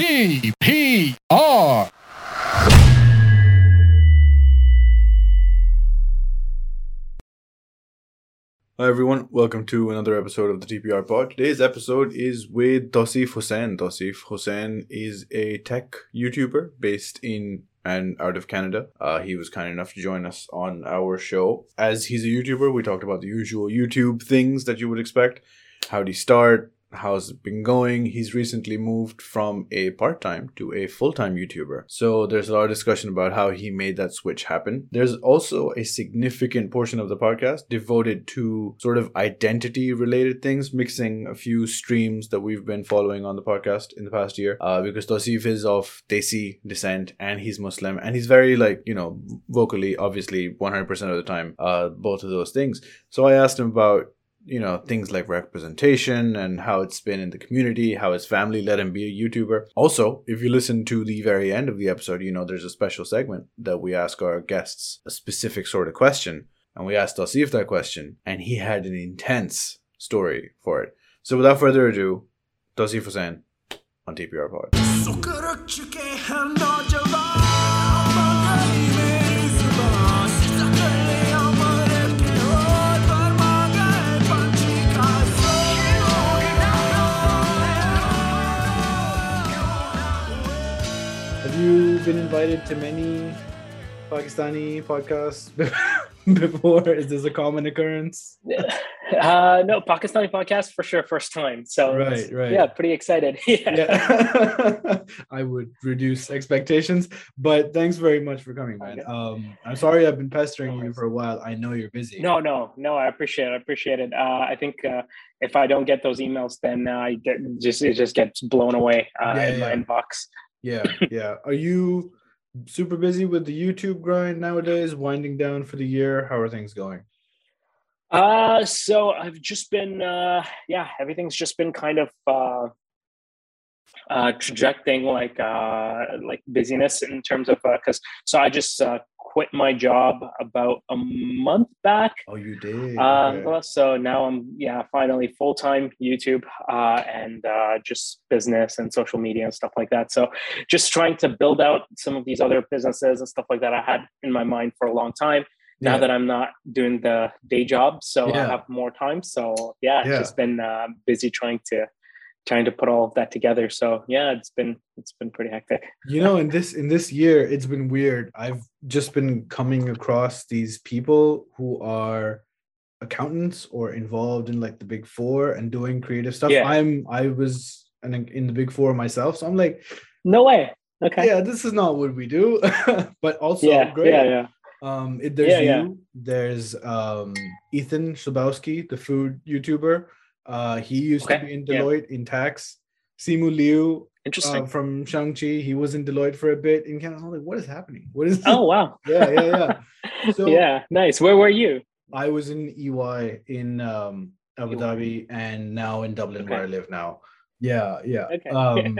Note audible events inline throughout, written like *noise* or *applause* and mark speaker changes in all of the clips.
Speaker 1: TPR.
Speaker 2: Hi everyone, welcome to another episode of the TPR Pod. Today's episode is with Tausif Hussain. Tausif Hussain is a tech YouTuber based in and out of Canada. Uh, he was kind enough to join us on our show. As he's a YouTuber, we talked about the usual YouTube things that you would expect. How do you start? How's it been going? He's recently moved from a part time to a full time YouTuber. So there's a lot of discussion about how he made that switch happen. There's also a significant portion of the podcast devoted to sort of identity related things, mixing a few streams that we've been following on the podcast in the past year. Uh, because Tausif is of Desi descent and he's Muslim and he's very like, you know, vocally, obviously 100% of the time, uh, both of those things. So I asked him about you know things like representation and how it's been in the community how his family let him be a youtuber also if you listen to the very end of the episode you know there's a special segment that we ask our guests a specific sort of question and we asked Tausif that question and he had an intense story for it so without further ado Tausif Hussain on TPR Pod. Been invited to many Pakistani podcasts *laughs* before? Is this a common occurrence? *laughs*
Speaker 3: Uh, no, Pakistani podcast for sure, first time. So
Speaker 2: right, right,
Speaker 3: yeah, pretty excited. *laughs* yeah,
Speaker 2: yeah. I would reduce expectations, but thanks very much for coming, man. Um, I'm sorry I've been pestering you for a while. I know you're busy.
Speaker 3: No, no, no. I appreciate it. I appreciate it. Uh, I think uh, if I don't get those emails, then uh, I get just it just gets blown away uh, yeah, in yeah. my inbox.
Speaker 2: Yeah, *laughs* yeah. Are you super busy with the YouTube grind nowadays, winding down for the year? How are things going?
Speaker 3: Uh so I've just been uh yeah, everything's just been kind of uh uh trajecting like uh like busyness in terms of uh because so I just uh quit my job about a month back.
Speaker 2: Oh, you did.
Speaker 3: Uh, okay. So now I'm yeah finally full time YouTube uh, and uh, just business and social media and stuff like that. So just trying to build out some of these other businesses and stuff like that I had in my mind for a long time. Now that I'm not doing the day job, so yeah. I have more time. So yeah, yeah. just been uh, busy trying to trying to put all of that together. So yeah it's been it's been pretty hectic.
Speaker 2: You know in this in this year it's been weird. I've just been coming across these people who are accountants or involved in like the big four and doing creative stuff. Yeah. i'm i was in, in the big four myself so i'm like
Speaker 3: no way. Okay.
Speaker 2: Yeah this is not what we do *laughs* but also
Speaker 3: yeah,
Speaker 2: great.
Speaker 3: yeah yeah.
Speaker 2: Um it, there's yeah, you yeah. there's um ethan Chlebowski, the food youtuber uh, he used okay. to be in Deloitte yeah. in tax. Simu Liu,
Speaker 3: interesting
Speaker 2: uh, from Shang-Chi, he was in Deloitte for a bit in Canada. I'm like, what is happening? What is? This?
Speaker 3: Oh *laughs* wow!
Speaker 2: yeah, yeah, yeah. *laughs*
Speaker 3: So yeah, nice. Where were you?
Speaker 2: I was in EY in um, Abu. Dhabi and now in Dublin, okay. where I live now. Yeah, yeah. Okay. *laughs* Um,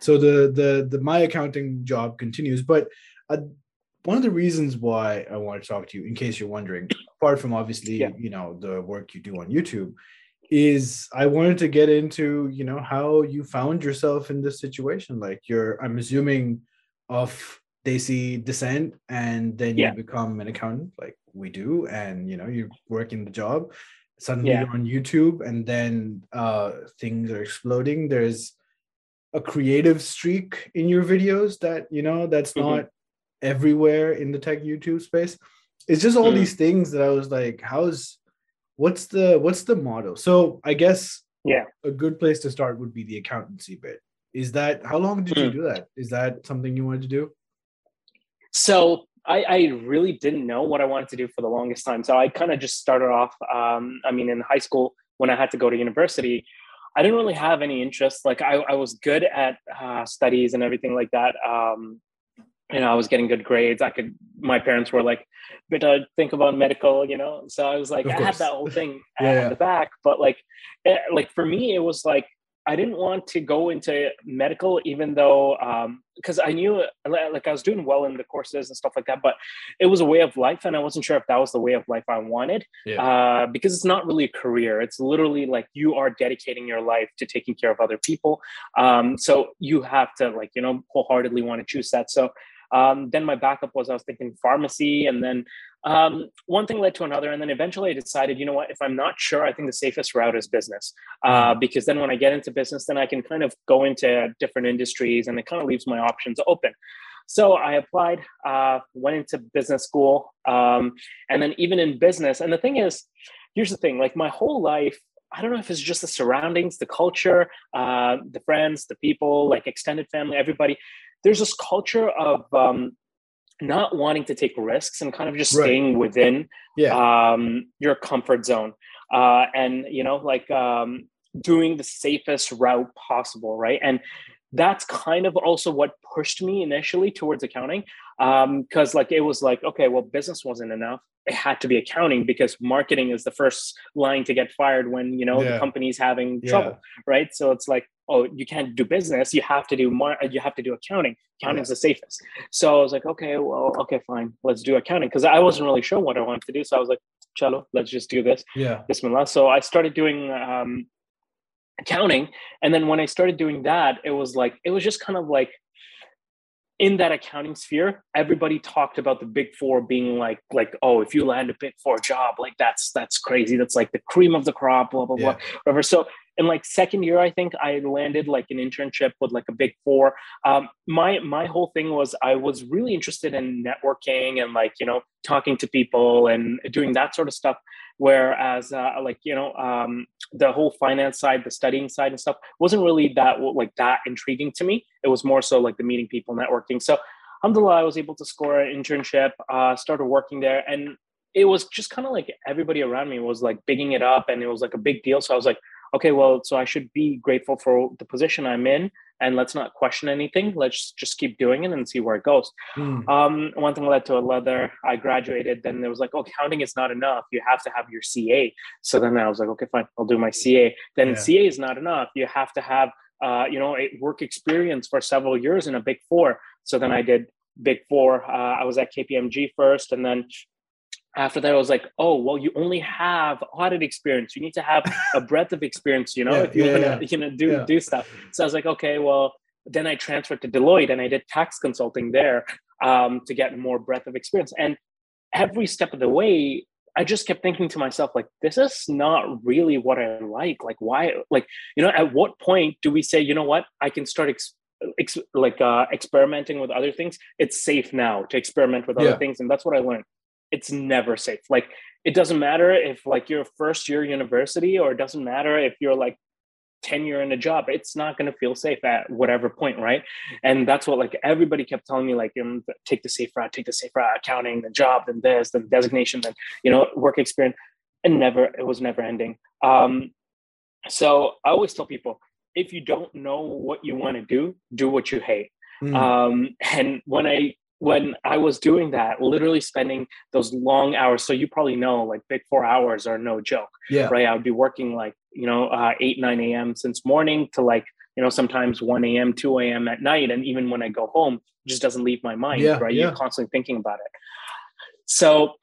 Speaker 2: so the the the my accounting job continues, but uh, one of the reasons why I want to talk to you, in case you're wondering, apart from obviously yeah. you know the work you do on YouTube, is I wanted to get into, you know, how you found yourself in this situation. Like you're, I'm assuming, of Desi descent, and then yeah. you become an accountant, like we do, and you know, you work in the job. Suddenly yeah. you're on YouTube, and then uh, things are exploding. There's a creative streak in your videos that you know that's mm-hmm. not everywhere in the tech YouTube space. It's just all mm-hmm. these things that I was like, how's what's the what's the motto? So i guess
Speaker 3: yeah.
Speaker 2: a good place to start would be the accountancy bit. Is that how long did mm. you hmm. do that? Is that something you wanted to do?
Speaker 3: So I, I really didn't know what i wanted to do for the longest time. So i kind of just started off um, i mean in high school when i had to go to university. I didn't really have any interest. Like i, I was good at uh, studies and everything like that. Um, you know, I was getting good grades. I could, my parents were like, but uh, think about medical, you know? So I was like, I had that whole thing *laughs* yeah, at yeah. the back, but like, it, eh, like for me, it was like, I didn't want to go into medical, even though because um, I knew like I was doing well in the courses and stuff like that, but it was a way of life, and I wasn't sure if that was the way of life I wanted. Yeah. Uh, because it's not really a career; it's literally like you are dedicating your life to taking care of other people. Um, so you have to like you know wholeheartedly want to choose that. So um, then my backup was I was thinking pharmacy, and then um, one thing led to another, and then eventually I decided, you know what? If I'm not sure, I think the safest route is business, uh, mm. because then when I get into business, then I can kind of go into different industries, and it kind of leaves my options open. So I applied, uh, went into business school, um, and then even in business, and the thing is, here's the thing: like my whole life, I don't know if it's just the surroundings, the culture, uh, the friends, the people, like extended family, everybody there's this culture of um, not wanting to take risks and kind of just right. staying within yeah. um, your comfort zone uh, and you know like um, doing the safest route possible right and that's kind of also what pushed me initially towards accounting because um, like it was like okay well business wasn't enough it had to be accounting because marketing is the first line to get fired when you know yeah. the company's having yeah. trouble right so it's like oh you can't do business you have to do more you have to do accounting. Accounting is the safest. So i was like okay well okay fine let's do accounting because i wasn't really sure what i wanted to do so i was like chalo let's just do this
Speaker 2: yeah.
Speaker 3: bismillah so i started doing um, accounting and then when i started doing that it was like it was just kind of like in that accounting sphere everybody talked about the big four being like like oh if you land a big four job like that's that's crazy that's like the cream of the crop blah blah yeah. blah whatever. So in like second year i think i landed like an internship with like a big four. Um, my my whole thing was i was really interested in networking and like you know talking to people and doing that sort of stuff. Whereas uh, like you know um, the whole finance side the studying side and stuff wasn't really that like that intriguing to me. It was more so like the meeting people networking. So alhamdulillah i was able to score an internship uh, started working there. And it was just kind of like everybody around me was like bigging it up and it was like a big deal. So i was like okay, well, so I should be grateful for the position I'm in and let's not question anything. Let's just keep doing it and see where it goes. Mm. Um, one thing led to another. I graduated. Then there was like, oh, counting is not enough. You have to have your CA. So then I was like, okay, fine, I'll do my CA. Then yeah. CA is not enough. You have to have, uh, you know, a work experience for several years in a big four. So then I did big four. Uh, I was at KPMG first, and then after that, I was like, oh, well, you only have audit experience. You need to have a *laughs* breadth of experience, you know, yeah, if you yeah, want to, yeah. you know, do do stuff. So I was like, okay, well, then I transferred to Deloitte and I did tax consulting there um, to get more breadth of experience. And every step of the way, I just kept thinking to myself, like, this is not really what I like. Like, why? Like, you know, at what point do we say, you know what, I can start ex- ex- like uh, experimenting with other things? It's safe now to experiment with other things, and that's what I learned it's never safe. Like it doesn't matter if like you're first year university or it doesn't matter if you're like 10 year in a job it's not going to feel safe at whatever point right and that's what like everybody kept telling me like take the safe route take the safe route accounting the job then this then designation then you know work experience and never it was never ending um so i always tell people if you don't know what you want to do do what you hate mm. um and when i when I was doing that, literally spending those long hours. So you probably know, like big four hours are no joke.
Speaker 2: Yeah.
Speaker 3: Right. I would be working like you know uh, eight nine a.m. since morning to like you know sometimes one a.m. two a.m. at night, and even when I go home, it just doesn't leave my mind. Yeah, right. Yeah. You're constantly thinking about it. So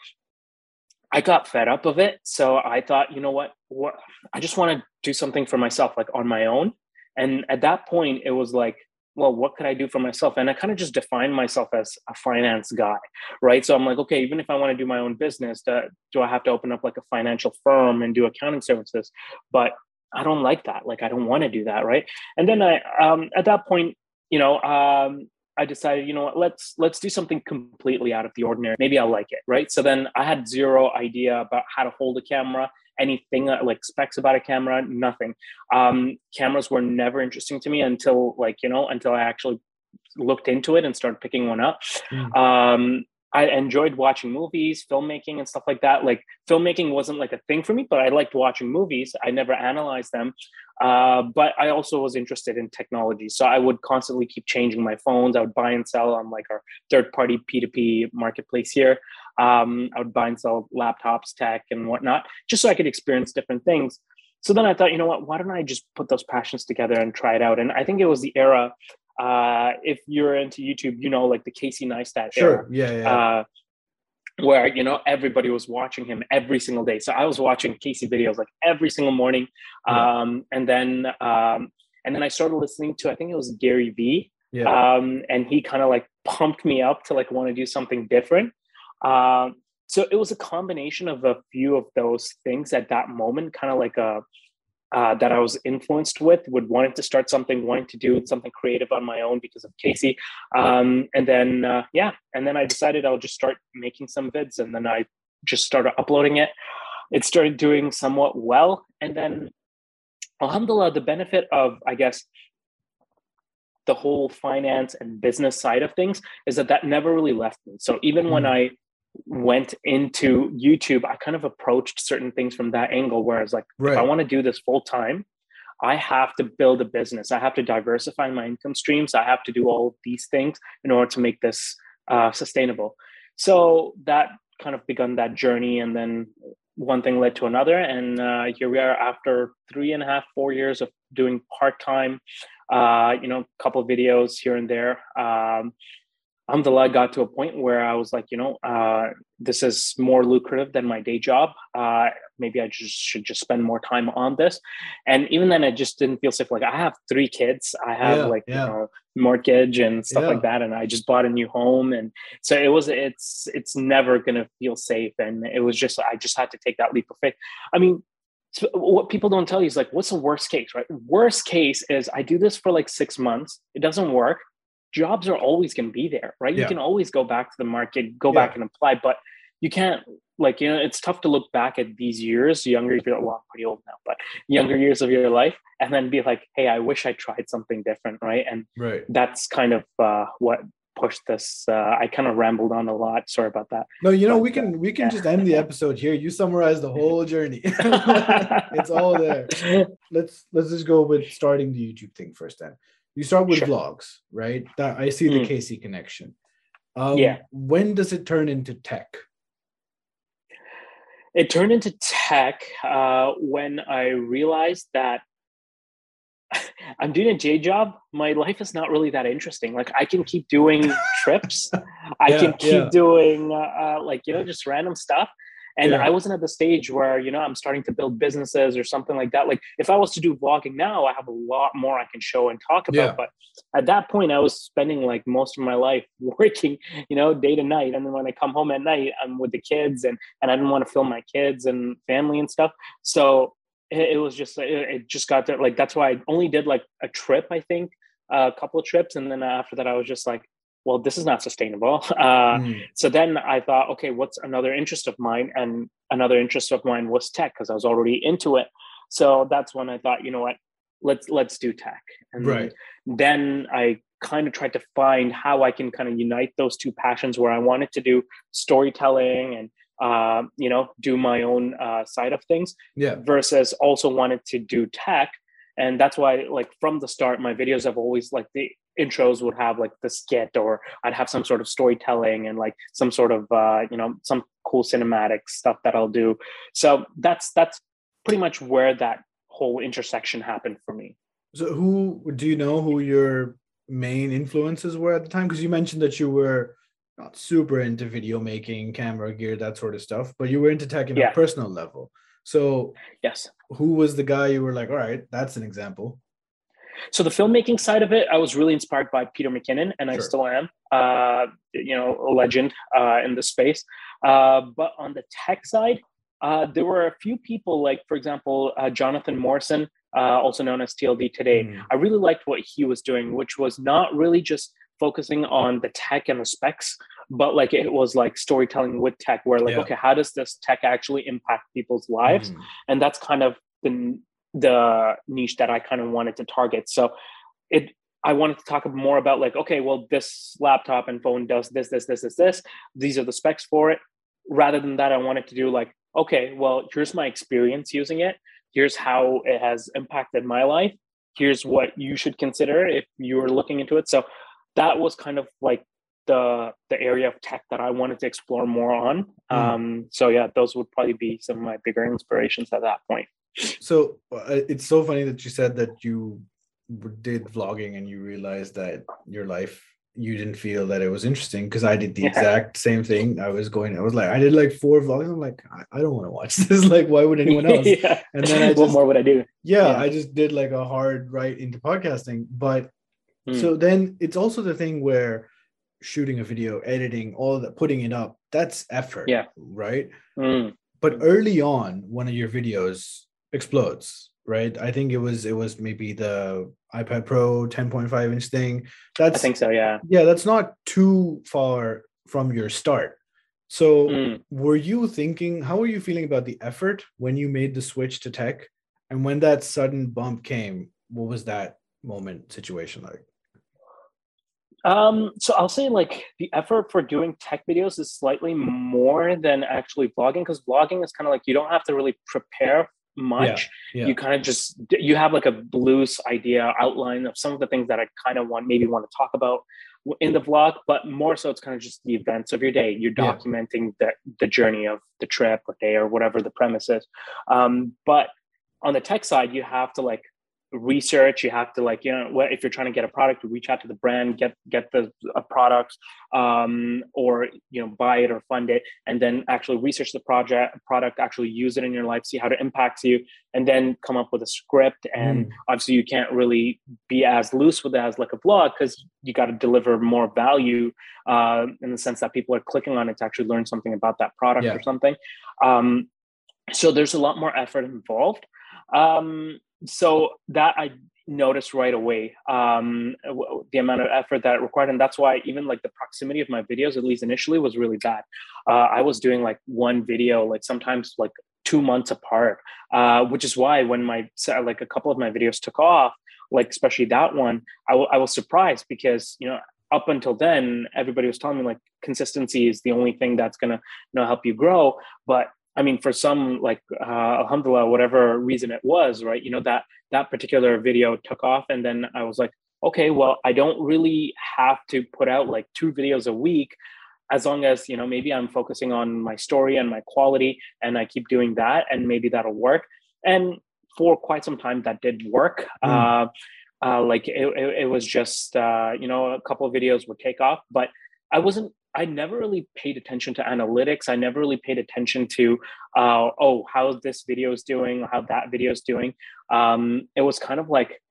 Speaker 3: I got fed up of it. So I thought, you know what? What I just want to do something for myself, like on my own. And at that point, it was like well, what could I do for myself? And I kind of just define myself as a finance guy, right? So I'm like, okay, even if I want to do my own business, do, do I have to open up like a financial firm and do accounting services? But I don't like that. Like, I don't want to do that, right? And then I, um, at that point, you know, um, I decided, you know what, let's let's do something completely out of the ordinary. Maybe I'll like it, right? So then I had zero idea about how to hold a camera anything like specs about a camera, nothing. Um, cameras were never interesting to me until like, you know, until I actually looked into it and started picking one up. Mm. Um, I enjoyed watching movies, filmmaking, and stuff like that. Like filmmaking wasn't like a thing for me, but I liked watching movies. I never analyzed them, uh, but I also was interested in technology. So I would constantly keep changing my phones. I would buy and sell on like our third-party P2P marketplace here. Um, I would buy and sell laptops, tech, and whatnot, just so I could experience different things. so then I thought, you know what? Why don't I just put those passions together and try it out? And I think it was the era. Uh, if you're into YouTube, you know, like the Casey Neistat
Speaker 2: Sure.
Speaker 3: era,
Speaker 2: Yeah. Yeah.
Speaker 3: uh, where you know everybody was watching him every single day. So I was watching Casey videos like every single morning,
Speaker 2: Yeah.
Speaker 3: um, and then um, and then I started listening to I think it was Gary Vee,
Speaker 2: yeah.
Speaker 3: um, and he kind of like pumped me up to like want to do something different. Um, so it was a combination of a few of those things at that moment, kind of like a uh, that I was influenced with, would wanting to start something, wanting to do something creative on my own because of Casey, um, and then uh, yeah, and then I decided I'll just start making some vids, and then I just started uploading it. It started doing somewhat well, and then Alhamdulillah, the benefit of I guess the whole finance and business side of things is that that never really left me. So even when
Speaker 2: Mm.
Speaker 3: I went into YouTube, I kind of approached certain things from that angle. Whereas, like, if I want to do this full time, I have to build a business. I have to diversify my income streams. I have to do all of these things in order to make this uh, sustainable. So that kind of begun that journey, and then one thing led to another, and uh, here we are after three and a half, four years of doing part time. Uh, you know, a couple of videos here and there. Um, alhamdulillah, I got to a point where I was like, you know, uh, this is more lucrative than my day job. Uh, maybe I just should just spend more time on this. And even then, I just didn't feel safe. Like I have three kids, I have
Speaker 2: Yeah,
Speaker 3: like
Speaker 2: yeah.
Speaker 3: you know mortgage and stuff
Speaker 2: Yeah.
Speaker 3: like that, and I just bought a new home, and so it was. It's it's never gonna feel safe, and it was just I just had to take that leap of faith. I mean. So what people don't tell you is like, what's the worst case, right? Worst case is I do this for like six months, it doesn't work jobs are always going to be there, right?
Speaker 2: Yeah.
Speaker 3: You can always go back to the market, go
Speaker 2: Yeah.
Speaker 3: back and apply, but you can't like, you know, it's tough to look back at these years, younger, if you're well, I'm pretty old now, but younger years of your life and then be like, Hey, I wish I tried something different. Right. And
Speaker 2: Right.
Speaker 3: that's kind of uh, what pushed this. Uh, I kind of rambled on a lot. Sorry about that.
Speaker 2: No, you know,
Speaker 3: But,
Speaker 2: we can we can
Speaker 3: yeah.
Speaker 2: just end the *laughs* episode here. You summarize the whole journey. *laughs* it's all there. Let's let's just go with starting the YouTube thing first then. You start with
Speaker 3: Sure.
Speaker 2: vlogs, right? That I see the
Speaker 3: Mm.
Speaker 2: Casey connection. Um,
Speaker 3: Yeah.
Speaker 2: When does it turn into tech?
Speaker 3: It turned into tech uh, when I realized that *laughs* I'm doing a J job. My life is not really that interesting. Like I can keep doing *laughs* trips. I
Speaker 2: Yeah,
Speaker 3: can keep
Speaker 2: yeah.
Speaker 3: doing uh, uh, like you know just random stuff. And
Speaker 2: Yeah.
Speaker 3: I wasn't at the stage where you know I'm starting to build businesses or something like that. Like if I was to do vlogging now, I have a lot more I can show and talk about.
Speaker 2: Yeah.
Speaker 3: But at that point, I was spending like most of my life *laughs* working, you know, day to night. And then when I come home at night, I'm with the kids, and and I didn't want to film my kids and family and stuff. So it, it was just it, it just got there like that's why I only did like a trip, I think, a couple of trips, and then after that, I was just like, well, this is not sustainable. *laughs* Uh,
Speaker 2: Mm,
Speaker 3: so then I thought, okay, what's another interest of mine? And another interest of mine was tech because I was already into it. So that's when I thought, you know what, let's let's do tech. And
Speaker 2: Right.
Speaker 3: then I kind of tried to find how I can kind of unite those two passions where I wanted to do storytelling and uh, you know do my own uh, side of things
Speaker 2: Yeah.
Speaker 3: versus also wanted to do tech and that's why like from the start my videos have always like the intros would have like the skit or i'd have some sort of storytelling and like some sort of uh you know some cool cinematic stuff that i'll do so that's that's pretty much where that whole intersection happened for me
Speaker 2: So who do you know who your main influences were at the time? Because you mentioned that you were not super into video making, camera gear, that sort of stuff, but you were into tech in
Speaker 3: Yeah.
Speaker 2: a personal level. So
Speaker 3: yes
Speaker 2: who was the guy you were like, all right, that's an example?
Speaker 3: So the filmmaking side of it i was really inspired by peter mckinnon and i still am uh you know a legend uh in the space. Uh but on the tech side uh there were a few people like for example uh, jonathan morrison uh, also known as tld today.
Speaker 2: Mm,
Speaker 3: I really liked what he was doing, which was not really just focusing on the tech and the specs, but like it was like storytelling with tech, where like,
Speaker 2: Yeah.
Speaker 3: okay, how does this tech actually impact people's lives?
Speaker 2: mm,
Speaker 3: And that's kind of the the niche that I kind of wanted to target. So it I wanted to talk more about like, okay, well, this laptop and phone does this, this, this, this, this. These are the specs for it. Rather than that, I wanted to do like, okay, well, here's my experience using it. Here's how it has impacted my life. Here's what you should consider if you're looking into it. So that was kind of like the the area of tech that I wanted to explore more on.
Speaker 2: Mm.
Speaker 3: Um, so yeah, those would probably be some of my bigger inspirations at that point.
Speaker 2: So uh, it's so funny that you said that you did vlogging and you realized that your life you didn't feel that it was interesting because I did the yeah. exact same thing. I was going, I was like, I did like four vlogs. I'm like, I, I don't want to watch *laughs* this. like, why would anyone *laughs* else?
Speaker 3: yeah. And then I just, what more would I do?
Speaker 2: Yeah, yeah, I just did like a hard right into podcasting. But mm. so then it's also the thing where shooting a video, editing, all that, putting it up, that's effort.
Speaker 3: Yeah.
Speaker 2: Right.
Speaker 3: Mm.
Speaker 2: But early on, one of your videos explodes right? I think it was it was maybe the iPad Pro 10.5 inch thing. That's
Speaker 3: I think so, yeah.
Speaker 2: Yeah, that's not too far from your start. So mm. were you thinking how were you feeling about the effort when you made the switch to tech? And when that sudden bump came, what was that moment situation like?
Speaker 3: Um, so I'll say like the effort for doing tech videos is slightly more than actually vlogging because vlogging is kind of like you don't have to really prepare much yeah, yeah. you kind of just you have like a loose idea outline of some of the things that i kind of want maybe want to talk about in the vlog but more so it's kind of just the events of your day you're documenting yeah. the, the journey of the trip or day or whatever the premise is um, but on the tech side you have to like research you have to like you know if you're trying to get a product reach out to the brand get get the a product um, or you know buy it or fund it and then actually research the project product actually use it in your life see how it impacts you and then come up with a script and mm. obviously you can't really be as loose with it as like a vlog because you got to deliver more value uh, in the sense that people are clicking on it to actually learn something about that product yeah. or something um, so there's a lot more effort involved um, so that I noticed right away um, the amount of effort that it required, and that's why even like the proximity of my videos, at least initially, was really bad. Uh, I was doing like one video, like sometimes like two months apart, uh, which is why when my like a couple of my videos took off, like especially that one, I, w- I was surprised because you know up until then everybody was telling me like consistency is the only thing that's gonna you know help you grow but I mean, for some, like uh, Alhamdulillah, whatever reason it was, right? You know that that particular video took off, and then I was like, okay, well, I don't really have to put out like two videos a week, as long as you know maybe I'm focusing on my story and my quality, and I keep doing that, and maybe that'll work. And for quite some time, that did work. Mm. Uh, uh, like it, it, it was just uh, you know a couple of videos would take off, but I wasn't I never really paid attention to analytics. I never really paid attention to, uh, oh, how this video is doing, how that video is doing. Um, it was kind of like,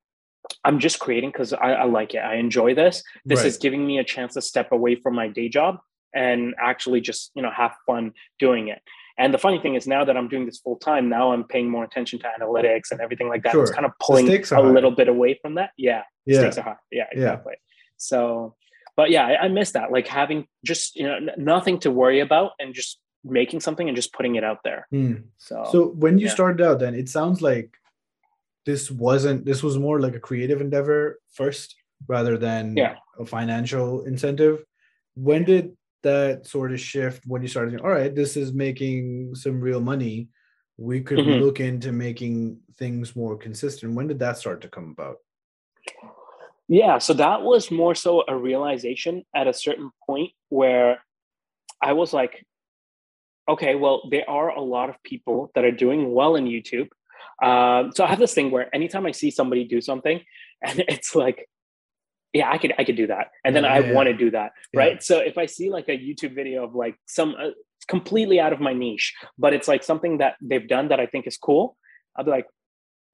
Speaker 3: I'm just creating because I, I, like it. I enjoy this. This right. is giving me a chance to step away from my day job and actually just, you know, have fun doing it. And the funny thing is now that I'm doing this full time, now I'm paying more attention to analytics and everything like that. Sure. It's kind of pulling a high. little bit away from that. Yeah.
Speaker 2: Yeah.
Speaker 3: Stakes are high. Yeah, exactly. Yeah. So but yeah, I, I miss that. Like having just you know nothing to worry about and just making something and just putting it out there.
Speaker 2: Mm. So so when you yeah. started out, then it sounds like this wasn't this was more like a creative endeavor first rather than
Speaker 3: yeah.
Speaker 2: a financial incentive. When did that sort of shift when you started all right this is making some real money we could mm-hmm. look into making things more consistent when did that start to come about
Speaker 3: yeah, so that was more so a realization at a certain point where I was like, okay, well, there are a lot of people that are doing well in YouTube. Um, so I have this thing where anytime I see somebody do something, *laughs* and it's like, yeah, I could I could do that, and then yeah, I yeah. want to do that, right? Yeah. So if I see like a YouTube video of like some uh, completely out of my niche, but it's like something that they've done that I think is cool, I'll be like,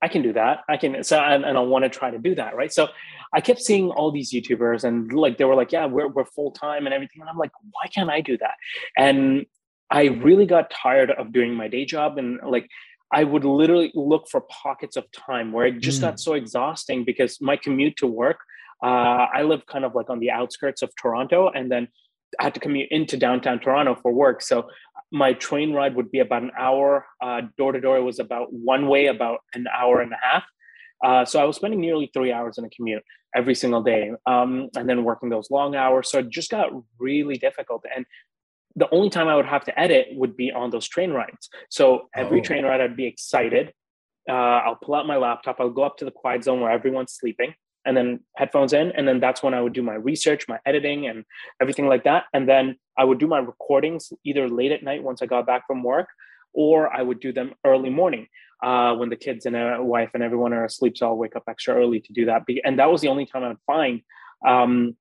Speaker 3: I can do that. I can so and, and I want to try to do that, right? So I kept seeing all these YouTubers and like they were like, yeah, we're we're full time and everything, and I'm like, why can't I do that? And I really got tired of doing my day job and like I would literally look for pockets of time where it just mm. got so exhausting because my commute to work. Uh, I live kind of like on the outskirts of Toronto, and then I had to commute into downtown Toronto for work. So my train ride would be about an hour. Door to door was about one way, about an hour and a half. Uh, so I was spending nearly three hours in a commute every single day, um, and then working those long hours. So it just got really difficult. And the only time I would have to edit would be on those train rides. So every oh. train ride, I'd be excited. Uh, I'll pull out my laptop. I'll go up to the quiet zone where everyone's sleeping and then headphones in and then that's when i would do my research my editing and everything like that and then i would do my recordings either late at night once i got back from work or i would do them early morning uh, when the kids and a wife and everyone are asleep. So I'll wake up extra early to do that. And that was the only time I would find. Um,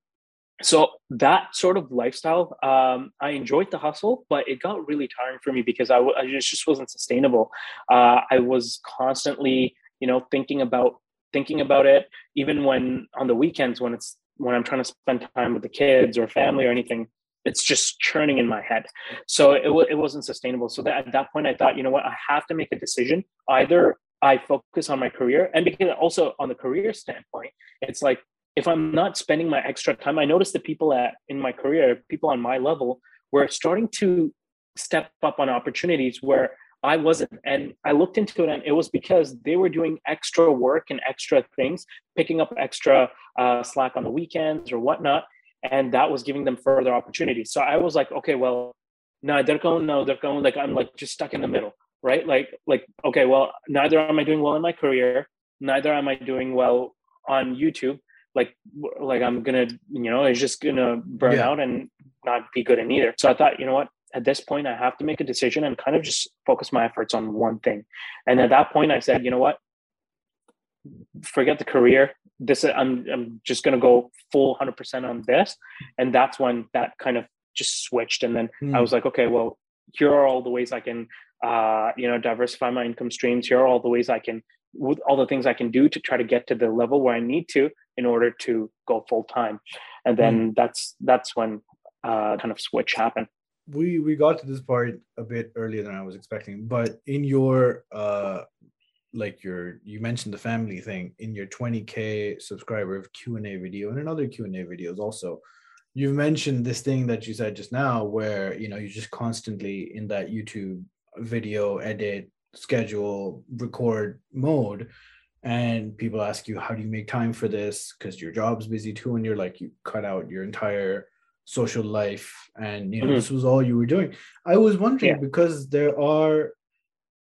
Speaker 3: so that sort of lifestyle, um, I enjoyed the hustle, but it got really tiring for me because I, w- I just, just wasn't sustainable. Uh, I was constantly, you know, thinking about thinking about it, even when on the weekends when it's when I'm trying to spend time with the kids or family or anything it's just churning in my head. So it, it wasn't sustainable. So that, at that point, I thought, you know what, I have to make a decision. Either I focus on my career, and because also on the career standpoint, it's like if I'm not spending my extra time, I noticed the people at in my career, people on my level, were starting to step up on opportunities where I wasn't. And I looked into it, and it was because they were doing extra work and extra things, picking up extra uh, slack on the weekends or whatnot and that was giving them further opportunities. So I was like, okay, well, no, they're going, no, they're going. Like I'm like just stuck in the middle, right? Like, like okay, well, neither am I doing well in my career, neither am I doing well on YouTube. Like, like I'm gonna, you know, it's just gonna burn yeah. out and not be good in either. So I thought, you know what? At this point, I have to make a decision and kind of just focus my efforts on one thing. And at that point, I said, you know what? Forget the career this I'm I'm just gonna go full hundred percent on this, and that's when that kind of just switched, and then mm. I was like, okay, well, here are all the ways I can, uh, you know, diversify my income streams. Here are all the ways I can, with all the things I can do to try to get to the level where I need to in order to go full time, and then mm. that's that's when uh, kind of switch happened
Speaker 2: we we got to this part a bit earlier than I was expecting, but in your uh like your you mentioned the family thing in your 20k subscriber q&a video and in other q&a videos also you've mentioned this thing that you said just now where you know you're just constantly in that youtube video edit schedule record mode and people ask you how do you make time for this? Because your job's busy too and you're like you cut out your entire social life and you know mm-hmm. this was all you were doing i was wondering yeah. because there are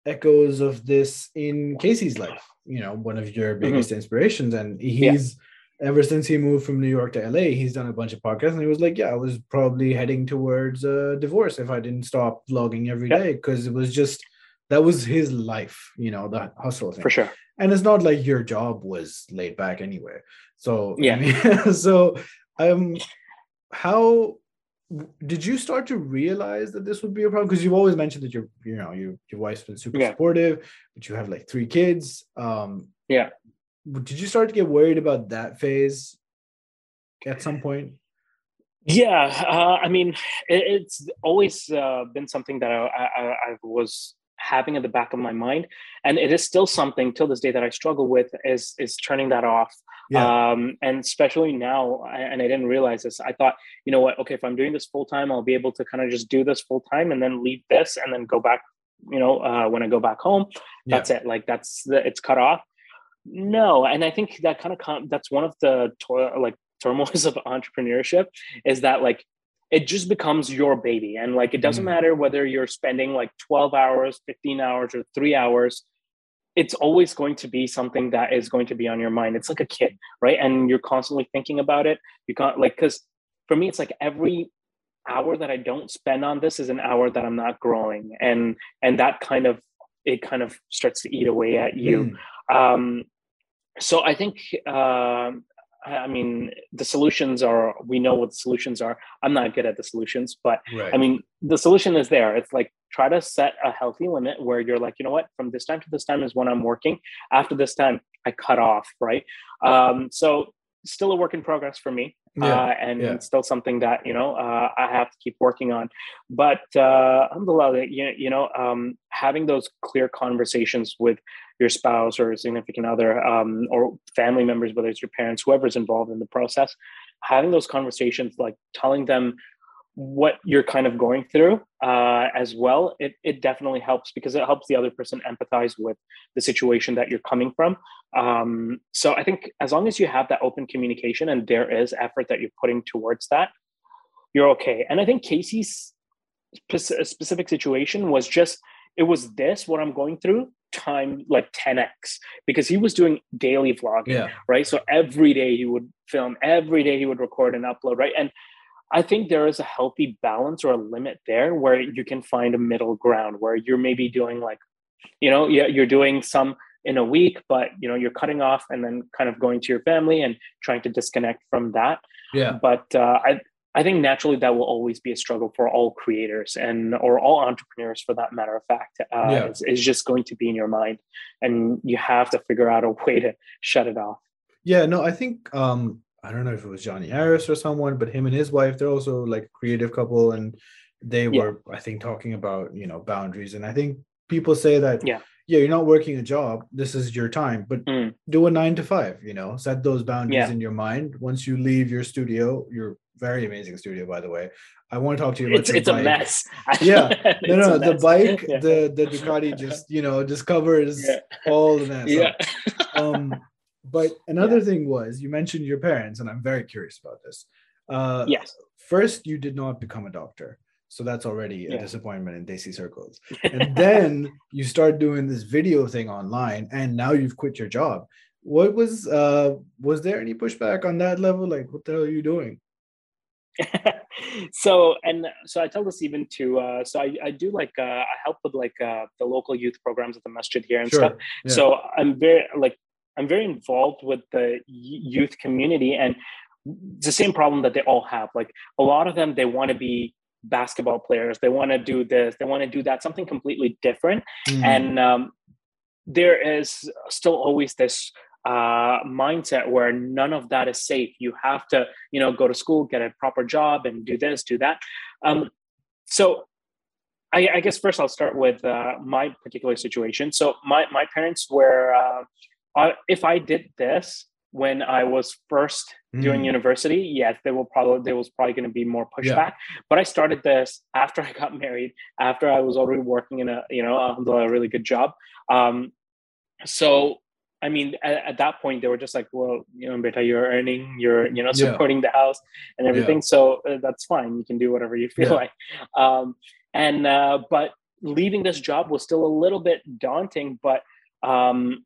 Speaker 2: echoes of this in Casey's life. You know, one of your mm-hmm. biggest mm-hmm. inspirations, and he's yeah. ever since he moved from New York to LA, he's done a bunch of podcasts, and he was like, "Yeah, I was probably heading towards a divorce if I didn't stop vlogging every day because it was just that was his life, you know, the hustle thing
Speaker 3: for sure."
Speaker 2: And it's not like your job was laid back anyway. So
Speaker 3: yeah, So I
Speaker 2: mean, *laughs* so um, how did you start to realize that this would be a problem? Because you've always mentioned that your you know your your wife's been super yeah. supportive but you have like three kids um
Speaker 3: yeah.
Speaker 2: did you start to get worried about that phase at some point?
Speaker 3: Yeah uh, i mean it, it's always uh, been something that I, I, I was having at the back of my mind and it is still something till this day that i struggle with is is turning that off yeah. um and especially now and i didn't realize this i thought you know what okay if i'm doing this full time i'll be able to kind of just do this full time and then leave this and then go back you know uh, when i go back home that's yeah. it like that's the, it's cut off no and i think that kind of com- that's one of the to- like turmoils of *laughs* entrepreneurship is that like it just becomes your baby. And like it doesn't mm. matter whether you're spending like 12 hours 15 hours or three hours it's always going to be something that is going to be on your mind. It's like a kid right? And you're constantly thinking about it. You can't like because for me it's like every hour that i don't spend on this is an hour that i'm not growing. And and that kind of it kind of starts to eat away at you. Mm. um so i think um I mean, the solutions are, we know what the solutions are. I'm not good at the solutions, but right. I mean, the solution is there. It's like try to set a healthy limit where you're like, you know what, from this time to this time is when I'm working. After this time, I cut off, right? Um, so, still a work in progress for me. Yeah, uh, and yeah. still something that you know uh, I have to keep working on. But uh, alhamdulillah, you, you know, um, having those clear conversations with your spouse or significant other um, or family members, whether it's your parents, whoever's involved in the process, having those conversations, like telling them what you're kind of going through uh, as well, it, it definitely helps because it helps the other person empathize with the situation that you're coming from. Um, so I think as long as you have that open communication and there is effort that you're putting towards that, you're okay. And I think Casey's specific situation was just it was this what I'm going through time like 10x because he was doing daily vlogging yeah. right so every day he would film every day he would record and upload right and i think there is a healthy balance or a limit there where you can find a middle ground where you're maybe doing like you know you're doing some in a week but you know you're cutting off and then kind of going to your family and trying to disconnect from that.
Speaker 2: Yeah.
Speaker 3: But uh, i i think naturally that will always be a struggle for all creators and or all entrepreneurs for that matter of fact uh, yeah. it's, it's just going to be in your mind and you have to figure out a way to shut it off.
Speaker 2: Yeah no i think um i don't know if it was johnny harris or someone but him and his wife they're also like a creative couple and they were i think talking about you know boundaries and i think people say that
Speaker 3: yeah
Speaker 2: yeah, you're not working a job. This is your time, but
Speaker 3: mm.
Speaker 2: do a nine to five. You know, set those boundaries yeah. in your mind. Once you leave your studio, your very amazing studio, by the way. I want to talk to you about
Speaker 3: it's, it's
Speaker 2: bike.
Speaker 3: a mess. *laughs*
Speaker 2: Yeah, no, no, the bike, yeah. the the *laughs* Ducati just you know just covers yeah. all the mess.
Speaker 3: Yeah.
Speaker 2: um, but another thing was you mentioned your parents, and I'm very curious about this. Uh,
Speaker 3: yes.
Speaker 2: First, you did not become a doctor. So that's already a yeah. disappointment in Desi circles. And then *laughs* you start doing this video thing online, and now you've quit your job. What was uh was there any pushback on that level? Like, what the hell are you doing? *laughs*
Speaker 3: so and so I tell this even to uh so I, I do like uh I help with like uh the local youth programs at the masjid here and sure. stuff. Yeah. So I'm very like I'm very involved with the youth community and it's the same problem that they all have. Like a lot of them they want to be basketball players they want to do this they want to do that something completely different mm-hmm. and um, there is still always this uh, mindset where none of that is safe you have to you know go to school get a proper job and do this do that um, so I, I, guess first i'll start with uh, my particular situation so my, my parents were uh, uh if i did this when I was first mm. doing university, yes, there will probably there was probably going to be more pushback. Yeah. But I started this after *laughs* I got married, after I was already working in a you know a really good job. Um, so I mean, at, at, that point, they were just like, "Well, you know, beta, you're earning, you're you know supporting yeah. the house and everything, yeah. so uh, that's fine. You can do whatever you feel like." Um, and uh, but leaving this job was still a little bit daunting, but um,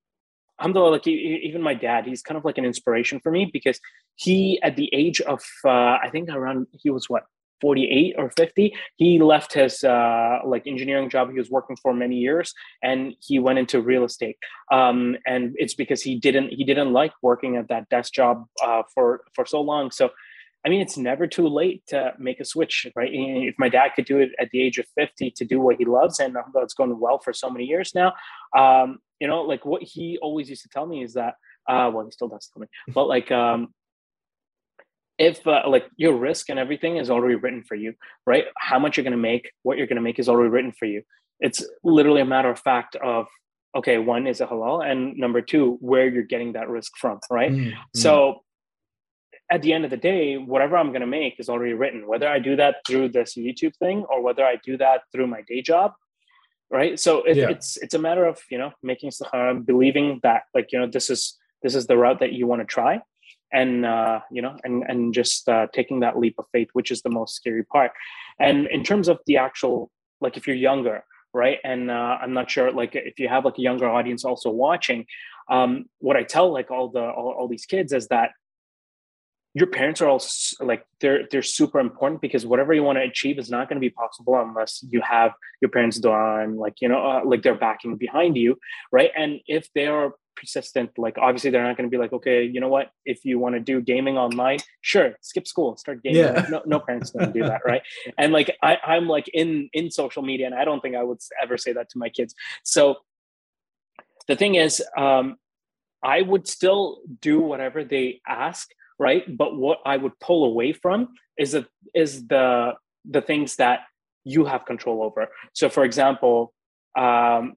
Speaker 3: alhamdulillah, like even my dad, he's kind of like an inspiration for me because he, at the age of, uh, I think around, he was what, 48 or 50 he left his uh, like engineering job. He was working for many years and he went into real estate. Um, and it's because he didn't he didn't like working at that desk job uh, for for so long. So I mean, it's never too late to make a switch, right? If my dad could do it at the age of 50 to do what he loves, and it's going well for so many years now, um, you know, like what he always used to tell me is that, uh, well, he still does tell me, but like, um, if uh, like your rizq and everything is already written for you, right? How much you're going to make, what you're going to make is already written for you. It's literally a matter of fact of okay, one is a halal, and number two, where you're getting that rizq from, right? Mm, so at the end of the day, whatever I'm going to make is already written, whether I do that through this YouTube thing or whether I do that through my day job. Right. So it, yeah. it's, it's a matter of, you know, making, uh, believing that like, you know, this is, this is the route that you want to try and, uh, you know, and, and just uh, taking that leap of faith, which is the most scary part. And in terms of the actual, like if you're younger, right. And uh, I'm not sure, like if you have like a younger audience also watching, um, what I tell like all the, all, all these kids is that your parents are all like they're they're super important because whatever you want to achieve is not going to be possible unless you have your parents done like you know uh, like they're backing behind you right? And if they are persistent like obviously they're not going to be like okay you know what? If you want to do gaming online sure skip school start gaming. Yeah. Like, no, no parents going to do that right? *laughs* And like I, i'm like in in social media and i don't think i would ever say that to my kids. So the thing is um i would still do whatever they ask right? But what i would pull away from is the is the the things that you have control over. So for example um,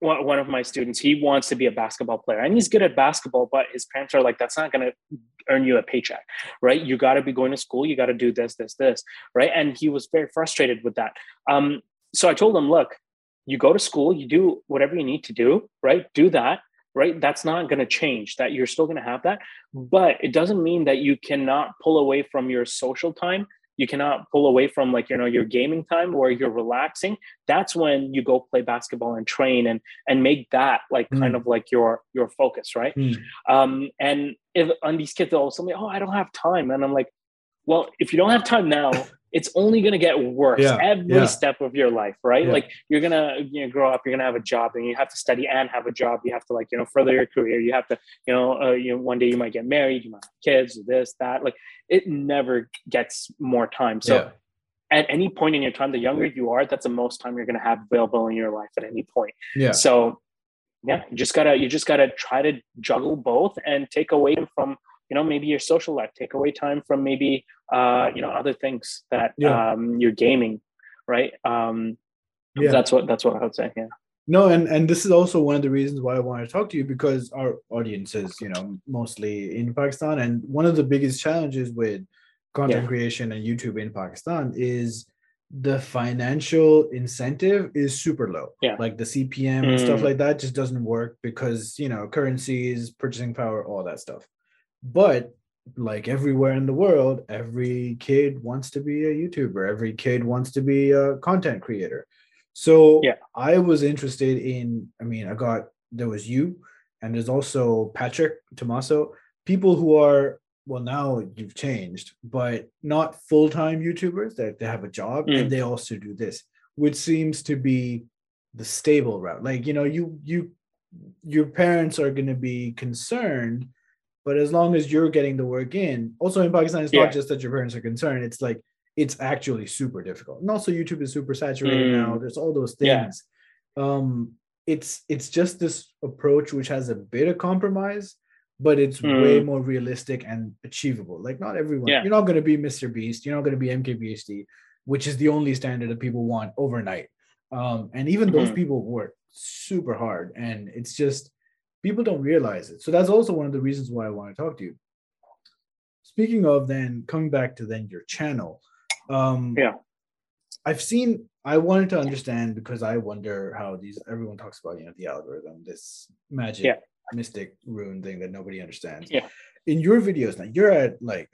Speaker 3: one, of my students he wants to be a basketball player and he's good at basketball but his parents are like that's not going to earn you a paycheck right? You got to be going to school you got to do this this this right? And he was very frustrated with that. Um, so i told him look you go to school you do whatever you need to do right? Do that right that's not going to change that you're still going to have that but it doesn't mean that you cannot pull away from your social time you cannot pull away from like you know your gaming time or you're relaxing that's when you go play basketball and train and and make that like mm. kind of like your your focus right mm. um and if on these kids they'll also be oh i don't have time and i'm like well if you don't have time now it's only going to get worse
Speaker 2: Yeah,
Speaker 3: every
Speaker 2: yeah.
Speaker 3: step of your life right?
Speaker 2: Yeah.
Speaker 3: like you're going to you know grow up you're going to have a job and you have to study and have a job. You have to like you know further your career. You have to you know uh, you know one day you might get married you might have kids this that. Like it never gets more time. So at any point in your time the younger you are that's the most time you're going to have available in your life at any point.
Speaker 2: Yeah.
Speaker 3: so yeah you just gotta you just gotta try to juggle both and take away from you know maybe your social life take away time from maybe uh you know other things that
Speaker 2: Yeah.
Speaker 3: um you're gaming right um
Speaker 2: Yeah.
Speaker 3: that's what that's what i would say yeah
Speaker 2: No, and and this is also one of the reasons why I want to talk to you because our audience is, you know, mostly in Pakistan, and one of the biggest challenges with content
Speaker 3: Yeah.
Speaker 2: creation and YouTube in Pakistan is the financial incentive is super low.
Speaker 3: Yeah.
Speaker 2: like the CPM and stuff
Speaker 3: Mm.
Speaker 2: like that just doesn't work because you know currencies, purchasing power, all that stuff. But like everywhere in the world, every kid wants to be a YouTuber. Every kid wants to be a content creator. So
Speaker 3: Yeah.
Speaker 2: I was interested in, I mean, I got there was you, and there's also Patrick Tomaso, people who are well now you've changed, but not full-time YouTubers that they have a job
Speaker 3: Mm.
Speaker 2: and they also do this, which seems to be the stable route. Like, you know, you you your parents are gonna be concerned, but as long as you're getting the work in, also in Pakistan, it's
Speaker 3: Yeah.
Speaker 2: not just that your parents are concerned, it's like it's actually super difficult. And also YouTube is super saturated
Speaker 3: Mm.
Speaker 2: now. There's all those
Speaker 3: Yeah.
Speaker 2: things. Um it's it's just this approach which has a bit of compromise, but it's way
Speaker 3: Mm.
Speaker 2: more realistic and achievable. Like not everyone,
Speaker 3: Yeah.
Speaker 2: you're not gonna be Mr. Beast, you're not gonna be MKBHD, which is the only standard that people want overnight. Um, and even those
Speaker 3: Mhm.
Speaker 2: people work super hard, and it's just people don't realize it. So that's also one of the reasons why I want to talk to you. Speaking of then coming back to then your channel, um,
Speaker 3: Yeah.
Speaker 2: I've seen. I wanted to understand because I wonder how these everyone talks about you know the algorithm, this magic
Speaker 3: Yeah.
Speaker 2: mystic rune thing that nobody understands.
Speaker 3: Yeah.
Speaker 2: In your videos now, you're at like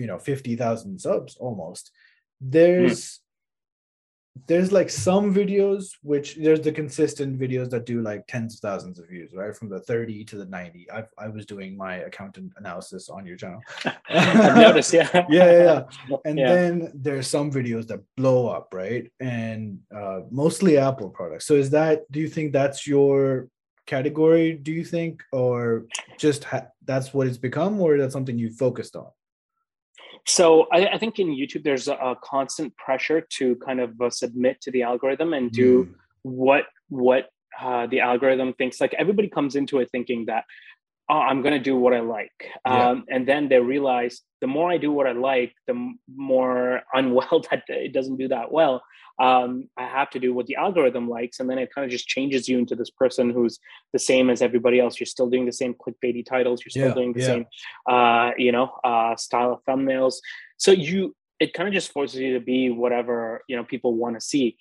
Speaker 2: you know fifty thousand subs almost. There's there's like some videos which there's the consistent videos that do like tens of thousands of views, right? From the 30 to the 90. I I was doing my accountant analysis on your channel.
Speaker 3: i've noticed yeah *laughs*
Speaker 2: Yeah, yeah, yeah. *laughs* And
Speaker 3: Yeah.
Speaker 2: then there's some videos that blow up, right? And uh, mostly Apple products. So is that? Do you think that's your category? Do you think, or just ha- that's what it's become, or that's something you focused on?
Speaker 3: So I, I think in YouTube there's a, a constant pressure to kind of uh, submit to the algorithm and do
Speaker 2: Mm.
Speaker 3: what what uh, the algorithm thinks. Like everybody comes into it thinking that oh, I'm going to do what I like,
Speaker 2: Yeah.
Speaker 3: um, and then they realize the more I do what I like, the more *laughs* unwell that it doesn't do that well. Um, I have to do what the algorithm likes, and then it kind of just changes you into this person who's the same as everybody else. You're still doing the same clickbaity titles. You're still
Speaker 2: Yeah,
Speaker 3: doing the
Speaker 2: yeah.
Speaker 3: same uh, you know, uh, style of thumbnails. So you, it kind of just forces you to be whatever you know people want to see.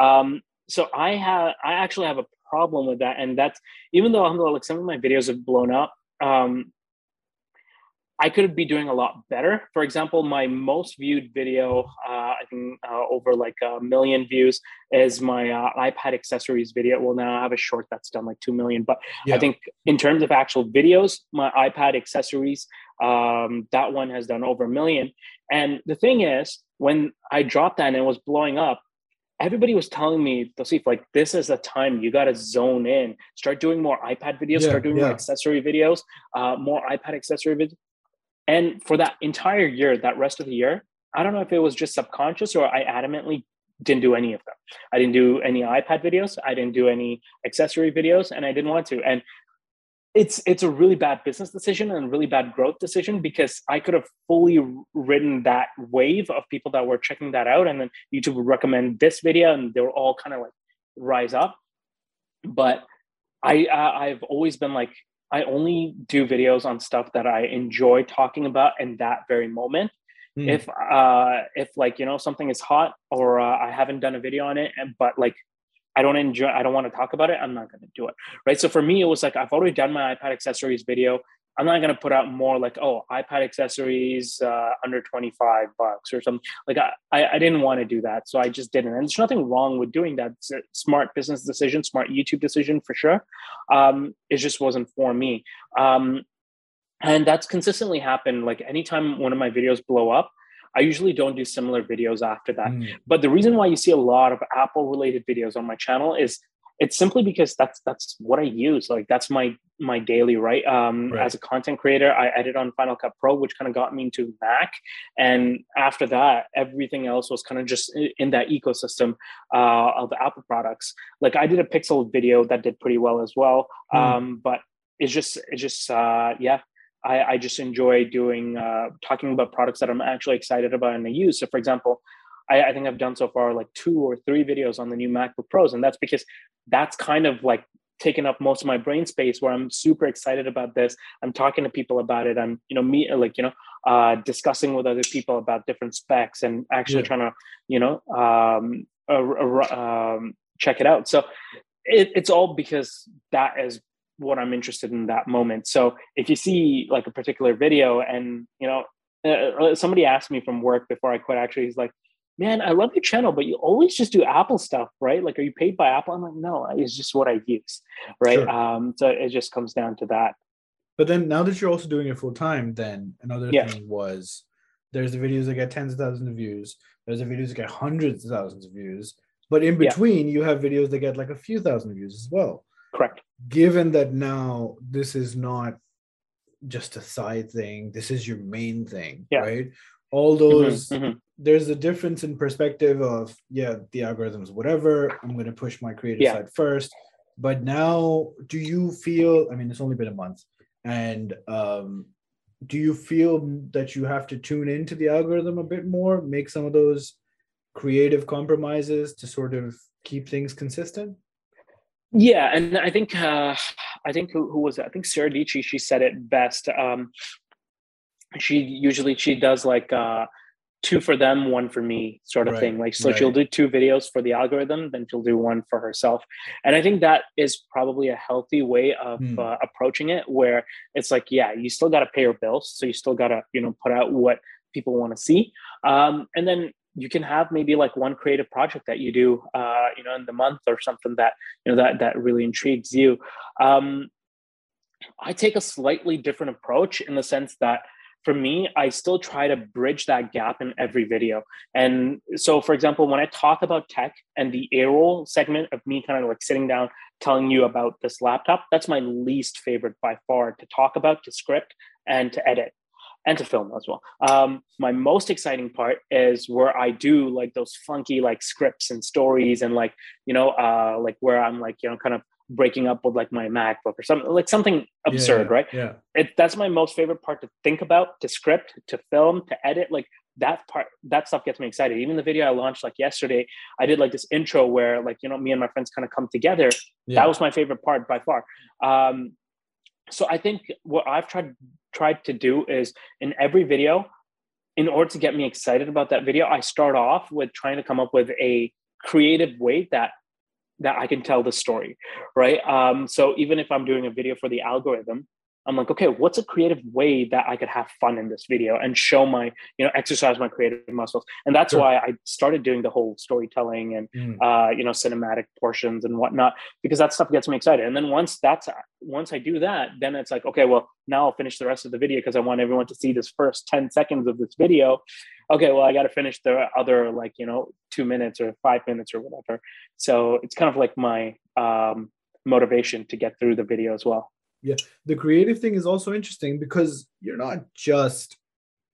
Speaker 3: Um, so I have, I actually have a problem with that, and that's even though alhamdulillah, like some of my videos have blown up. Um, I could be doing a lot better. For example, my most viewed video, uh, I think uh, over like a million views, is my uh, iPad accessories video. Well, now I have a short that's done like two million, but
Speaker 2: Yeah.
Speaker 3: I think in terms of actual videos, my iPad accessories, um, that one has done over a million. And the thing is, when I dropped that and it was blowing up, everybody was telling me, Tausif, like this is a time you got to zone in, start doing more iPad videos,
Speaker 2: Yeah,
Speaker 3: start doing more accessory videos, uh, more iPad accessory videos. And for that entire year, that rest of the year, I don't know if it was just subconscious or I adamantly didn't do any of them. I didn't do any iPad videos. I didn't do any accessory videos, and I didn't want to. And it's it's a really bad business decision and a really bad growth decision because I could have fully ridden that wave of people that were checking that out, and then YouTube would recommend this video, and they were all kind of like rise up. But I uh, I've always been like I only do videos on stuff that I enjoy talking about in that very moment.
Speaker 2: Mm.
Speaker 3: If uh if like you know something is hot or uh, I haven't done a video on it, and but like I don't enjoy, I don't want to talk about it, I'm not going to do it. Right. So for me, it was like I've already done my iPad accessories video. I'm not going to put out more like, oh, iPad accessories uh, under 25 bucks or something. Like I, I, didn't want to do that. So I just didn't. And there's nothing wrong with doing that. It's a smart business decision, smart YouTube decision for sure. Um, it just wasn't for me. Um, and that's consistently happened. Like anytime one of my videos blow up, I usually don't do similar videos after that.
Speaker 2: Mm.
Speaker 3: But the reason why you see a lot of Apple related videos on my channel is it's simply because that's that's what I use. Like that's my my daily right. Um,
Speaker 2: Right.
Speaker 3: As a content creator, I edit on Final Cut Pro, which kind of got me into Mac. And after that, everything else was kind of just in that ecosystem uh, of Apple products. Like I did a Pixel video that did pretty well as well.
Speaker 2: Hmm.
Speaker 3: Um, but it's just it's just uh, yeah. I, I just enjoy doing uh, talking about products that I'm actually excited about and I use. So, for example, I, I think I've done so far like two or three videos on the new MacBook Pros, and that's because that's kind of like taken up most of my brain space where I'm super excited about this. I'm talking to people about it. I'm, you know, me like, you know, uh, discussing with other people about different specs and actually
Speaker 2: Yeah.
Speaker 3: trying to, you know, um, uh, uh, um, check it out. So it, it's all because that is what I'm interested in that moment. So if you see like a particular video and, you know, uh, somebody asked me from work before I quit, actually, he's like, man, I love your channel, but you always just do Apple stuff, right? Like, are you paid by Apple? I'm like, no, it's just what I use, right?
Speaker 2: Sure.
Speaker 3: Um, so it just comes down to that.
Speaker 2: But then now that you're also doing it full time, then another
Speaker 3: Yeah.
Speaker 2: thing was there's the videos that get tens of thousands of views. There's the videos that get hundreds of thousands of views. But in
Speaker 3: Yeah.
Speaker 2: between, you have videos that get like a few thousand views as well.
Speaker 3: Correct.
Speaker 2: Given that now this is not just a side thing, this is your main thing,
Speaker 3: Yeah.
Speaker 2: right? All
Speaker 3: Mhm,
Speaker 2: those
Speaker 3: mhm.
Speaker 2: there's a difference in perspective of yeah the algorithms whatever i'm going to push my creative
Speaker 3: Yeah.
Speaker 2: side first but now do you feel i mean it's only been a month and um do you feel that you have to tune into the algorithm a bit more make some of those creative compromises to sort of keep things consistent
Speaker 3: Yeah, and I think uh, I think who, who was it? I think Sara Dietschy. She said it best. Um, she usually she does like uh, two for them, one for me, sort of
Speaker 2: Right,
Speaker 3: thing. Like so,
Speaker 2: right.
Speaker 3: she'll do two videos for the algorithm, then she'll do one for herself. And I think that is probably a healthy way of
Speaker 2: Hmm.
Speaker 3: uh, approaching it, where it's like, yeah, you still got to pay your bills, so you still got to you know put out what people want to see, um, and then you can have maybe like one creative project that you do uh, you know in the month or something that you know that that really intrigues you. Um, i take a slightly different approach in the sense that for me i still try to bridge that gap in every video. And so for example when i talk about tech and the a-roll segment of me kind of like sitting down telling you about this laptop that's my least favorite by far to talk about to script and to edit and to film as well. Um, my most exciting part is where I do like those funky like scripts and stories and like you know uh, like where I'm like you know kind of breaking up with like my MacBook or something like something absurd,
Speaker 2: Yeah,
Speaker 3: right?
Speaker 2: yeah
Speaker 3: It that's my most favorite part to think about, to script, to film, to edit. Like that part, that stuff gets me excited. Even the video I launched like yesterday, I did like this intro where like you know me and my friends kind of come together
Speaker 2: yeah
Speaker 3: that was my favorite part by far um, so i think what i've tried tried to do is in every video in order to get me excited about that video i start off with trying to come up with a creative way that that i can tell the story right? Um, so even if i'm doing a video for the algorithm i'm like okay what's a creative way that i could have fun in this video and show my you know exercise my creative muscles? And that's
Speaker 2: Sure.
Speaker 3: why i started doing the whole storytelling and
Speaker 2: Mm.
Speaker 3: uh, you know cinematic portions and whatnot because that stuff gets me excited. And then once that's once i do that then it's like okay well now i'll finish the rest of the video because i want everyone to see this first 10 seconds of this video. Okay well i got to finish the other like you know two minutes or five minutes or whatever. So it's kind of like my um, motivation to get through the video as well
Speaker 2: the creative thing is also interesting because you're not just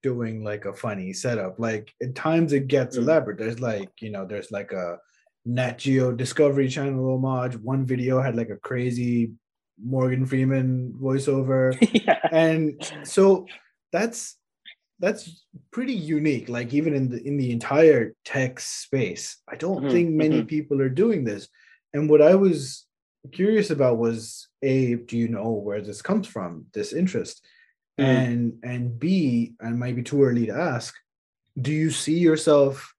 Speaker 2: doing like a funny setup. Like at times it gets
Speaker 3: Mm.
Speaker 2: elaborate. There's like you know there's like a nat geo discovery channel homage. One video had like a crazy morgan freeman voiceover. *laughs*
Speaker 3: Yeah.
Speaker 2: And so that's that's pretty unique like even in the in the entire tech space. I don't
Speaker 3: Mhm,
Speaker 2: think many
Speaker 3: mhm.
Speaker 2: people are doing this. And what i was curious about was a do you know where this comes from this interest
Speaker 3: Mm.
Speaker 2: and and b and maybe too early to ask do you see yourself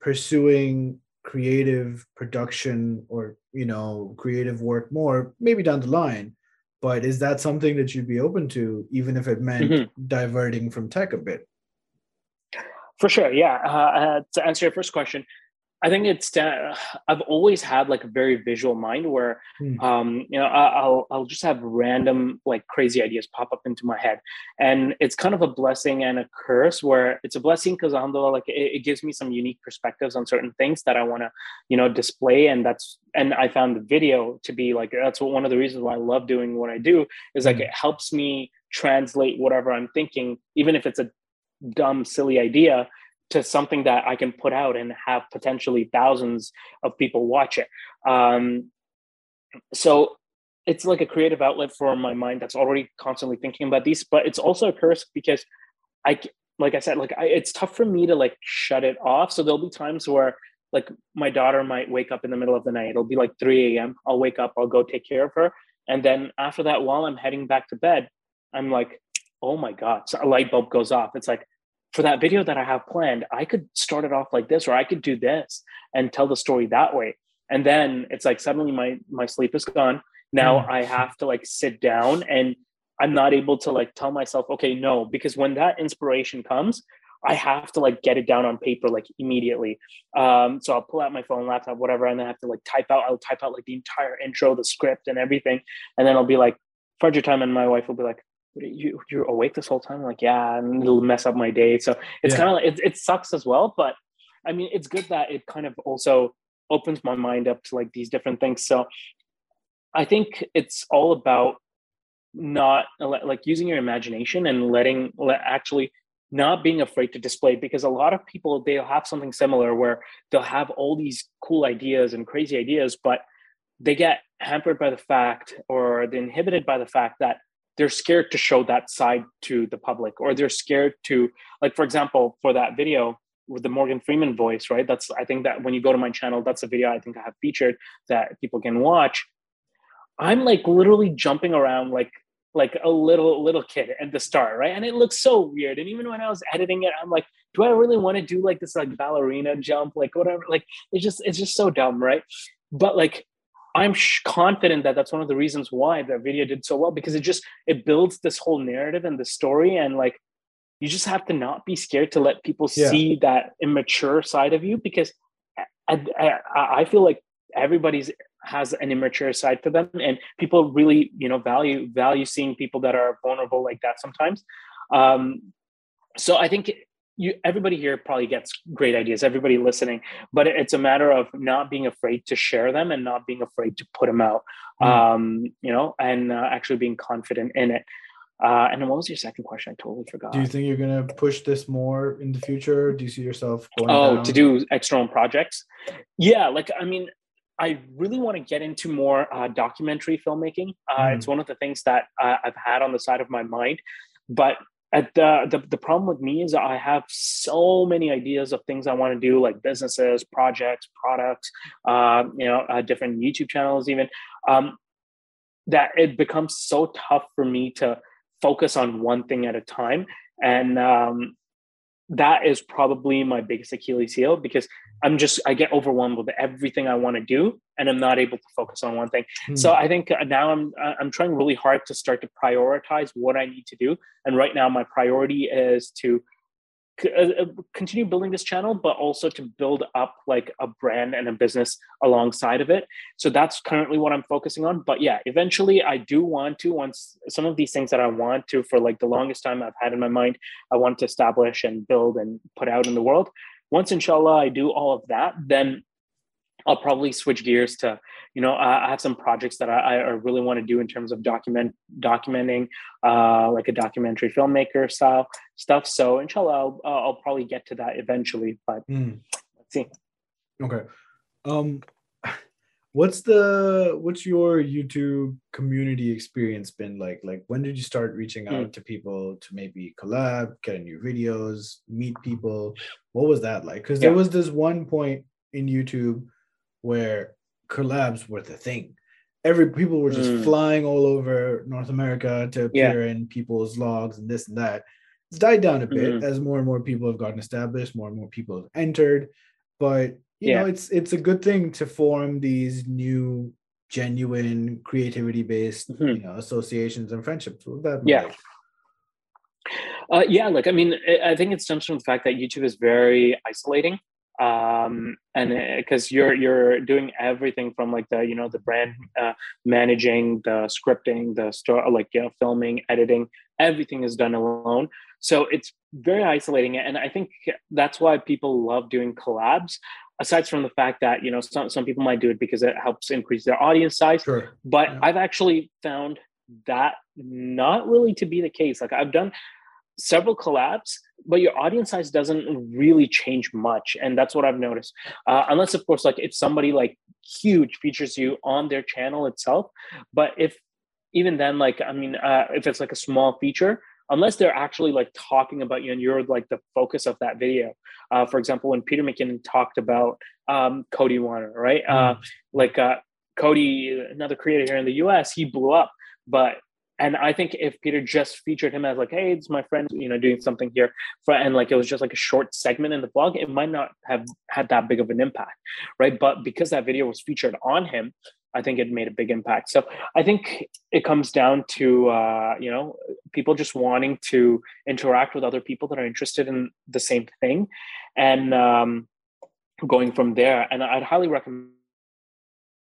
Speaker 2: pursuing creative production or you know creative work more maybe down the line but is that something that you'd be open to even if it meant
Speaker 3: Mhm.
Speaker 2: diverting from tech a bit
Speaker 3: For sure, yeah. Uh, uh, to answer your first question, I think it's uh, I've always had like a very visual mind where mm. um you know I'll I'll just have random like crazy ideas pop up into my head and it's kind of a blessing and a curse where it's a blessing because alhamdulillah like it, it, gives me some unique perspectives on certain things that I want to you know display and that's and I found the video to be like that's one of the reasons why I love doing what I do is like mm. it helps me translate whatever I'm thinking even if it's a dumb silly idea to something that I can put out and have potentially thousands of people watch it. Um, so it's like a creative outlet for my mind that's already constantly thinking about these, but it's also a curse because I, like I said, like I, it's tough for me to like shut it off. So there'll be times where like my daughter might wake up in the middle of the night. It'll be like 3 a.m. I'll wake up, I'll go take care of her. And then after that, while I'm heading back to bed, I'm like, oh my God, so a light bulb goes off. It's like, for that video that I have planned, I could start it off like this, or I could do this and tell the story that way. And then it's like suddenly my my sleep is gone. Now mm. I have to like sit down and I'm not able to like tell myself, okay, no, because when that inspiration comes, I have to like get it down on paper like immediately. Um, so I'll pull out my phone, laptop, whatever, and then I have to like type out. I'll type out like the entire intro, the script, and everything, and then I'll be like, Fajr time, and my wife will be like, you you're awake this whole time? Like yeah and it'll mess up my day. So it's yeah. kind of like it, it sucks as well but i mean it's good that it kind of also opens my mind up to like these different things. So i think it's all about not uh, like using your imagination and letting actually not being afraid to display because a lot of people they'll have something similar where they'll have all these cool ideas and crazy ideas but they get hampered by the fact or they're inhibited by the fact that they're scared to show that side to the public or they're scared to like for example for that video with the morgan freeman voice right? That's i think that when you go to my channel that's a video i think i have featured that people can watch. I'm like literally jumping around like like a little little kid at the start right? And it looks so weird. And even when i was editing it i'm like do i really want to do like this like ballerina jump like whatever? Like it's just it's just so dumb right? But like I'm confident that that's one of the reasons why that video did so well because it just it builds this whole narrative and the story and like you just have to not be scared to let people yeah. see that immature side of you because I, I, I feel like everybody's has an immature side to them and people really you know value value seeing people that are vulnerable like that sometimes um, so i think you everybody here probably gets great ideas everybody listening but it's a matter of not being afraid to share them and not being afraid to put them out mm. um, you know and uh, actually being confident in it uh, and then what was your second question? I totally forgot.
Speaker 2: Do you think you're gonna push this more in the future? Do you see yourself
Speaker 3: going? Oh, down? to do external projects? Yeah, like I mean, I really want to get into more uh, documentary filmmaking. Uh, mm. It's one of the things that uh, I've had on the side of my mind, but at the, the the problem with me is I have so many ideas of things I want to do, like businesses, projects, products, uh, you know, uh, different YouTube channels, even um, that it becomes so tough for me to focus on one thing at a time. And um, that is probably my biggest Achilles heel because I'm just I get overwhelmed with everything I want to do and I'm not able to focus on one thing. Hmm. So I think uh, now I'm uh, I'm trying really hard to start to prioritize what I need to do and right now my priority is to Uh, uh, continue building this channel but also to build up like a brand and a business alongside of it. So that's currently what i'm focusing on. But yeah eventually i do want to once some of these things that i want to for like the longest time i've had in my mind i want to establish and build and put out in the world. Once inshallah i do all of that then I'll probably switch gears to, you know, I have some projects that I, I really want to do in terms of document documenting, uh, like a documentary filmmaker style stuff. So inshallah, I'll, I'll probably get to that eventually. But mm. let's see.
Speaker 2: Okay. Um, what's the what's your YouTube community experience been like? Like, when did you start reaching out mm. to people to maybe collab, get new videos, meet people? What was that like? Because yeah. there was this one point in YouTube where collabs were the thing. Every people were just mm. flying all over North America to appear yeah. in people's vlogs and this and that. It's died down a bit mm-hmm. as more and more people have gotten established, more and more people have entered. But you yeah. know, it's it's a good thing to form these new, genuine, creativity based mm-hmm. you know associations and friendships. with that
Speaker 3: yeah. Like? Uh, yeah, like I mean, I think it stems from the fact that YouTube is very isolating um, and because you're you're doing everything from like the you know the brand uh, managing the scripting the store like you know filming editing everything is done alone so it's very isolating and i think that's why people love doing collabs aside from the fact that you know some, some people might do it because it helps increase their audience size
Speaker 2: Sure.
Speaker 3: but
Speaker 2: Yeah.
Speaker 3: i've actually found that not really to be the case like i've done several collabs but your audience size doesn't really change much and that's what i've noticed. Uh, unless of course like if somebody like huge features you on their channel itself but if even then like i mean uh, if it's like a small feature unless they're actually like talking about you and you're like the focus of that video. Uh, for example when peter mckinnon talked about um, cody wanner right? Uh, like uh, cody another creator here in the us he blew up but and I think if Peter just featured him as like, hey, it's my friend, you know, doing something here, for, and like it was just like a short segment in the vlog, it might not have had that big of an impact, right? But because that video was featured on him, I think it made a big impact. So I think it comes down to uh, you know people just wanting to interact with other people that are interested in the same thing, and um, going from there. And I'd highly recommend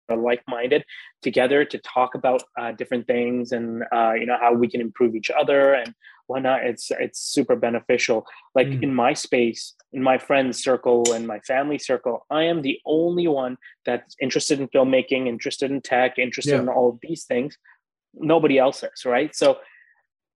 Speaker 3: are like-minded together to talk about uh, different things and uh, you know how we can improve each other and whatnot. It's it's super beneficial. Like
Speaker 2: Mm.
Speaker 3: in my space in my friends circle and my family circle i am the only one that's interested in filmmaking interested in tech interested
Speaker 2: Yeah.
Speaker 3: in all of these things. Nobody else is right? So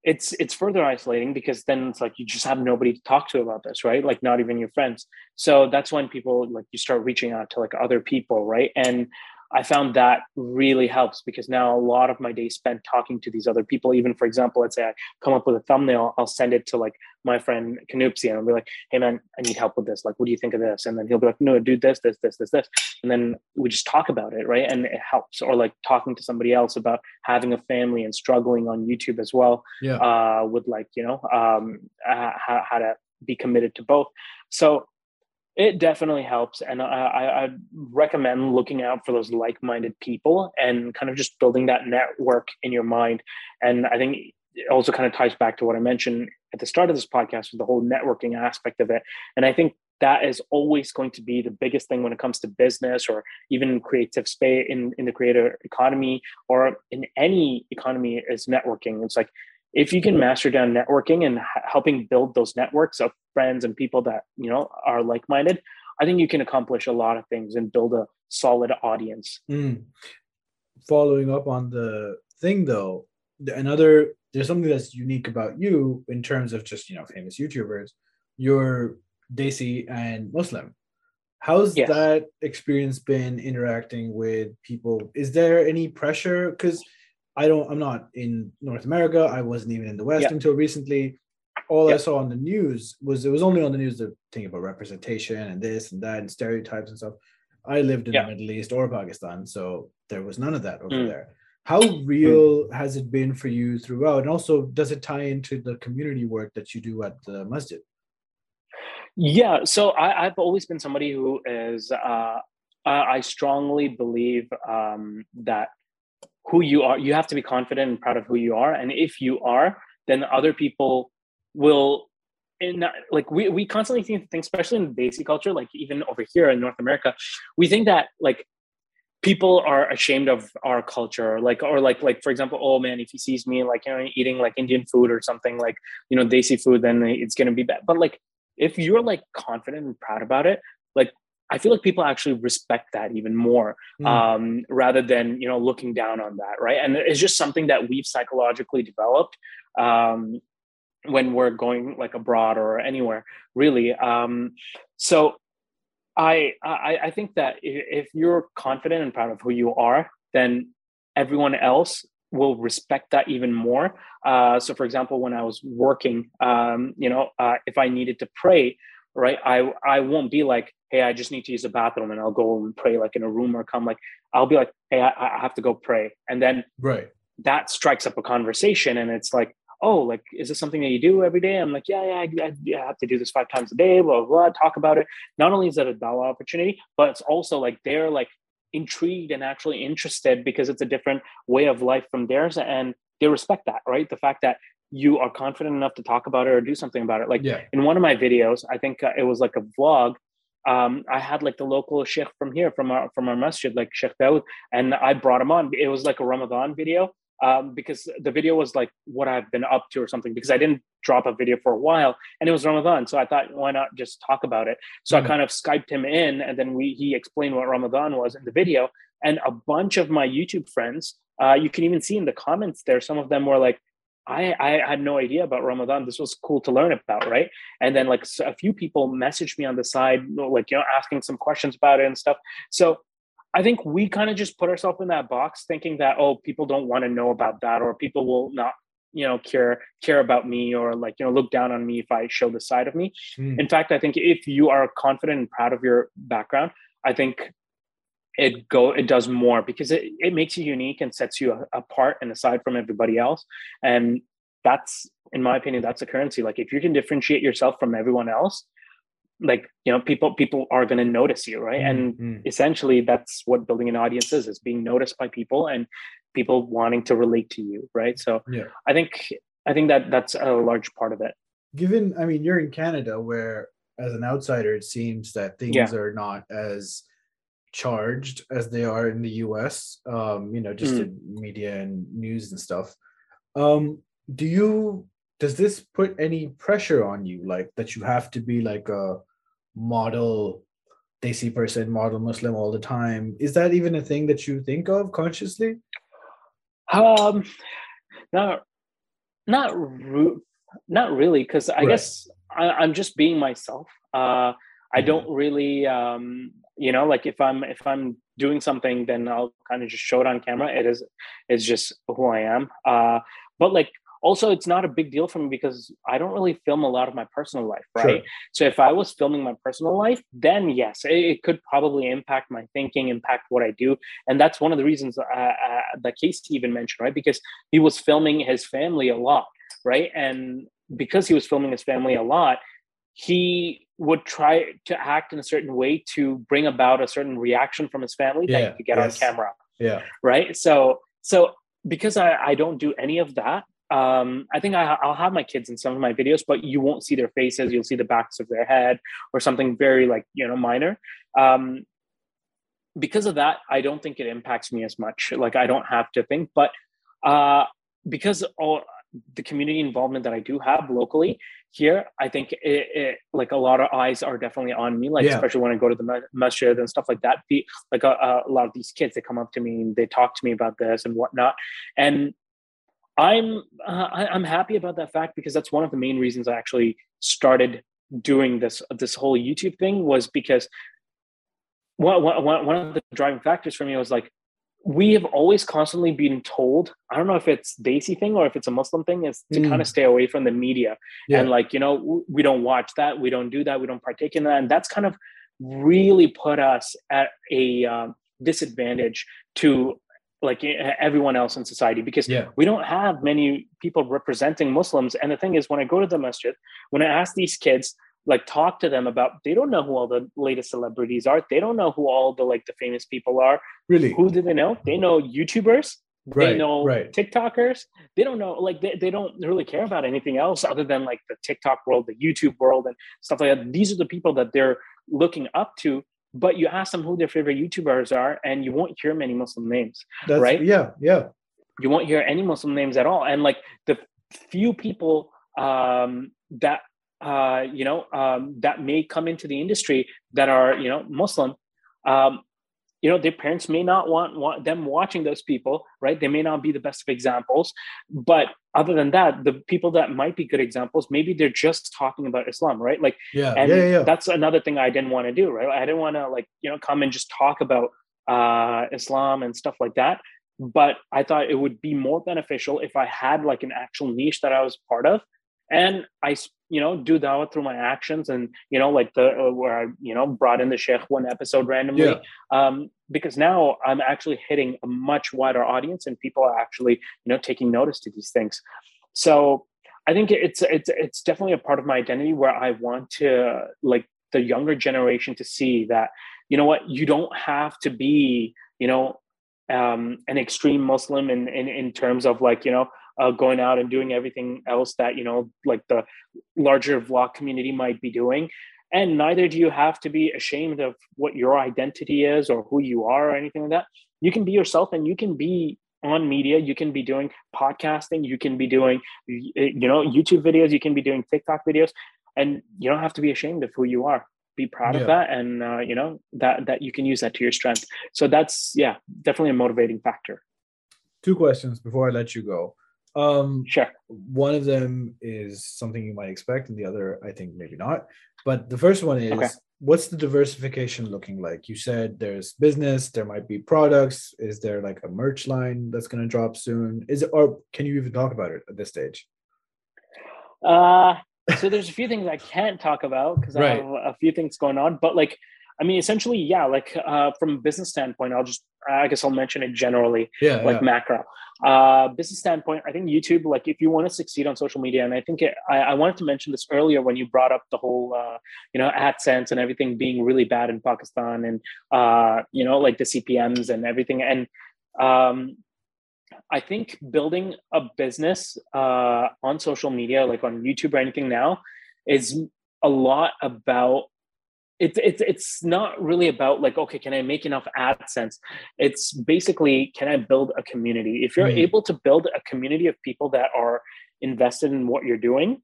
Speaker 3: it's it's further isolating because then it's like you just have nobody to talk to about this right? Like not even your friends. So that's when people like you start reaching out to like other people right? And I found that really helps because now a lot of my days spent talking to these other people. Even for example, let's say I come up with a thumbnail, I'll send it to like my friend Canupsi and I'll be like, hey man, I need help with this. Like, what do you think of this? And then he'll be like, no, do this, this, this, this, this. And then we just talk about it, right? And it helps. Or like talking to somebody else about having a family and struggling on YouTube as well
Speaker 2: Yeah.
Speaker 3: uh, with like you know um, uh, how, how to be committed to both. So it definitely helps, and I, I, recommend looking out for those like-minded people and kind of just building that network in your mind. And I think it also kind of ties back to what I mentioned at the start of this podcast with the whole networking aspect of it. And I think that is always going to be the biggest thing when it comes to business or even creative space in, in the creator economy or in any economy is networking. It's like if you can master down networking and helping build those networks of friends and people that you know are like-minded i think you can accomplish a lot of things and build a solid audience
Speaker 2: Mm. Following up on the thing though, another there's something that's unique about you in terms of just you know famous YouTubers. You're Desi and Muslim. How's
Speaker 3: Yes.
Speaker 2: that experience been interacting with people? Is there any pressure? Because I don't, I'm not in North America. I wasn't even in the West
Speaker 3: Yeah.
Speaker 2: until recently. All I saw on the news was it was only on the news the thing about representation and this and that and stereotypes and stuff. I lived in
Speaker 3: Yeah.
Speaker 2: the Middle East or Pakistan, so there was none of that over
Speaker 3: Mm.
Speaker 2: there. How real has it been for you throughout? And also, does it tie into the community work that you do at the masjid?
Speaker 3: yeah so I, i've always been somebody who is uh, I I strongly believe um, that who you are you have to be confident and proud of who you are. And if you are then other people will in like we, we constantly think, think especially in basic culture like even over here in north america we think that like people are ashamed of our culture. Like or like like for example oh man if he sees me like you know eating like indian food or something like you know desi food then it's to be bad. But like if you're like confident and proud about it like i feel like people actually respect that even more
Speaker 2: Mm.
Speaker 3: um, rather than you know looking down on that right? And it's just something that we've psychologically developed um, when we're going like abroad or anywhere really. Um, so I, I i think that if you're confident and proud of who you are then everyone else will respect that even more. Uh, so for example when i was working um, you know uh, if i needed to pray right? I i won't be like hey i just need to use the bathroom and i'll go and pray like in a room or come like i'll be like hey i, I have to go pray. And then
Speaker 2: right.
Speaker 3: that strikes up a conversation and it's like oh like is this something that you do every day? I'm like yeah yeah I, I, I have to do this five times a day blah, blah blah talk about it. Not only is that a dawah opportunity but it's also like they're like intrigued and actually interested because it's a different way of life from theirs and they respect that right? The fact that you are confident enough to talk about it or do something about it like
Speaker 2: Yeah.
Speaker 3: in one of my videos i think uh, it was like a vlog um, I had like the local sheikh from here, from our from our masjid, like Sheikh Dawood, and I brought him on. It was like a Ramadan video um, because the video was like what I've been up to or something. Because I didn't drop a video for a while, and it was Ramadan, so I thought why not just talk about it. So mm-hmm. I kind of skyped him in, and then we he explained what Ramadan was in the video, and a bunch of my YouTube friends, uh, you can even see in the comments there, some of them were like, I, I had no idea about Ramadan. This was cool to learn about, right? And then like a few people messaged me on the side, like you know, asking some questions about it and stuff. So I think we kind of just put ourselves in that box, thinking that oh, people don't want to know about that, or people will not, you know, care care about me, or like you know, look down on me if I show the side of me. Mm. In fact, I think if you are confident and proud of your background, I think it go it does more because it, it makes you unique and sets you apart and aside from everybody else. And that's in my opinion that's a currency. Like if you can differentiate yourself from everyone else like you know people people are going to notice you right? Mm-hmm. and essentially that's what building an audience is is being noticed by people and people wanting to relate to you right? So yeah. I think i think that that's a large part of it.
Speaker 2: Given i mean you're in canada where as an outsider it seems that things yeah. are not as charged as they are in the US, um, you know, just mm. in media and news and stuff. Um, do you does this put any pressure on you like that you have to be like a model Desi person, model Muslim all the time? Is that even a thing that you think of consciously?
Speaker 3: Um not not not really because I right. guess I, am just being myself. Uh I don't mm-hmm. really um you know like if i'm if i'm doing something then i'll kind of just show it on camera. It is it's just who i am. Uh but like also it's not a big deal for me because i don't really film a lot of my personal life right? Sure. so if i was filming my personal life then yes it, it, could probably impact my thinking impact what i do. And that's one of the reasons uh, uh, that casey even mentioned right? Because he was filming his family a lot right? And because he was filming his family a lot he would try to act in a certain way to bring about a certain reaction from his family yeah, that he could get yes. on camera.
Speaker 2: Yeah.
Speaker 3: Right. So so because I, I don't do any of that, um, I think I, will have my kids in some of my videos, but you won't see their faces. You'll see the backs of their head or something very like you know minor. Um, because of that, I don't think it impacts me as much. Like I don't have to think, but uh, because all the community involvement that I do have locally here, I think it, it, like a lot of eyes are definitely on me. Like yeah. especially when I go to the masjid and stuff like that. Be, like a, a, lot of these kids, they come up to me and they talk to me about this and whatnot, and I'm uh, I, I'm happy about that fact because that's one of the main reasons I actually started doing this this whole YouTube thing was because one, one, one of the driving factors for me was like we have always constantly been told i don't know if it's desi thing or if it's a muslim thing is to mm. kind of stay away from the media yeah. and like you know we don't watch that we don't do that we don't partake in that and that's kind of really put us at a um, disadvantage to like everyone else in society because yeah. we don't have many people representing muslims and the thing is when i go to the masjid when i ask these kids like talk to them about they don't know who all the latest celebrities are. They don't know who all the like the famous people are.
Speaker 2: Really?
Speaker 3: Who do they know? They know youtubers.
Speaker 2: Right,
Speaker 3: they know
Speaker 2: right.
Speaker 3: tiktokers. They don't know like they, they don't really care about anything else other than like the tiktok world the youtube world and stuff like that. These are the people that they're looking up to but you ask them who their favorite youtubers are and you won't hear many muslim names That's, right?
Speaker 2: yeah yeah.
Speaker 3: You won't hear any muslim names at all. And like the few people um that uh, you know, um, that may come into the industry that are, you know, Muslim, um, you know, their parents may not want, want them watching those people, right? They may not be the best of examples. But other than that, the people that might be good examples, maybe they're just talking about Islam, right? Like,
Speaker 2: yeah,
Speaker 3: and
Speaker 2: yeah, yeah.
Speaker 3: that's another thing I didn't want to do, right? I didn't want to like, you know, come and just talk about uh, Islam and stuff like that. But I thought it would be more beneficial if I had like an actual niche that I was part of and I you know do that through my actions and you know like the uh, where I you know brought in the sheikh one episode randomly yeah. um, because now I'm actually hitting a much wider audience and people are actually you know taking notice to these things so I think it's it's it's definitely a part of my identity where I want to like the younger generation to see that you know what you don't have to be you know um, an extreme Muslim in, in in terms of like you know uh, going out and doing everything else that you know like the larger vlog community might be doing. And neither do you have to be ashamed of what your identity is or who you are or anything like that. You can be yourself and you can be on media. You can be doing podcasting. You can be doing you know youtube videos. You can be doing tiktok videos. And you don't have to be ashamed of who you are. Be proud yeah. of that and uh, you know that that you can use that to your strength. So that's yeah definitely a motivating factor.
Speaker 2: Two questions before i let you go um
Speaker 3: sure
Speaker 2: one of them is something you might expect and the other i think maybe not but the first one is okay what's the diversification looking like? You said there's business, there might be products. Is there like a merch line that's going to drop soon? Is it, or can you even talk about it at this stage?
Speaker 3: Uh, so there's a few things I can't talk about because right. I have a few things going on, but like I mean, essentially, yeah, like uh, from a business standpoint, I'll just, I guess I'll mention it generally,
Speaker 2: yeah,
Speaker 3: like
Speaker 2: yeah.
Speaker 3: macro. Uh, business standpoint, I think YouTube, like if you want to succeed on social media, and I think it, I, I wanted to mention this earlier when you brought up the whole, uh, you know, AdSense and everything being really bad in Pakistan and, uh, you know, like the CPMs and everything. And um, I think building a business uh, on social media, like on YouTube or anything now, is a lot about it's it's it's not really about like okay can i make enough adsense? It's basically can i build a community? If you're mm. able to build a community of people that are invested in what you're doing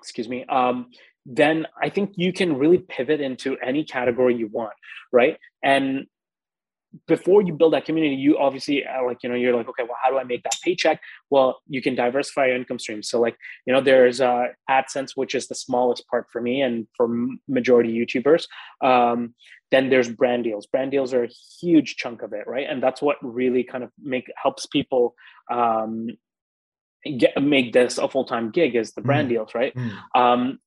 Speaker 3: excuse me um, then i think you can really pivot into any category you want right? And before you build that community, you obviously uh, like you know you're like okay, well, how do I make that paycheck? Well, you can diversify your income streams. So like you know there's uh, AdSense, which is the smallest part for me and for majority YouTubers. Um, then there's brand deals. Brand deals are a huge chunk of it, right? And that's what really kind of make helps people um, get make this a full time gig is the brand mm. deals, right? Mm. Um,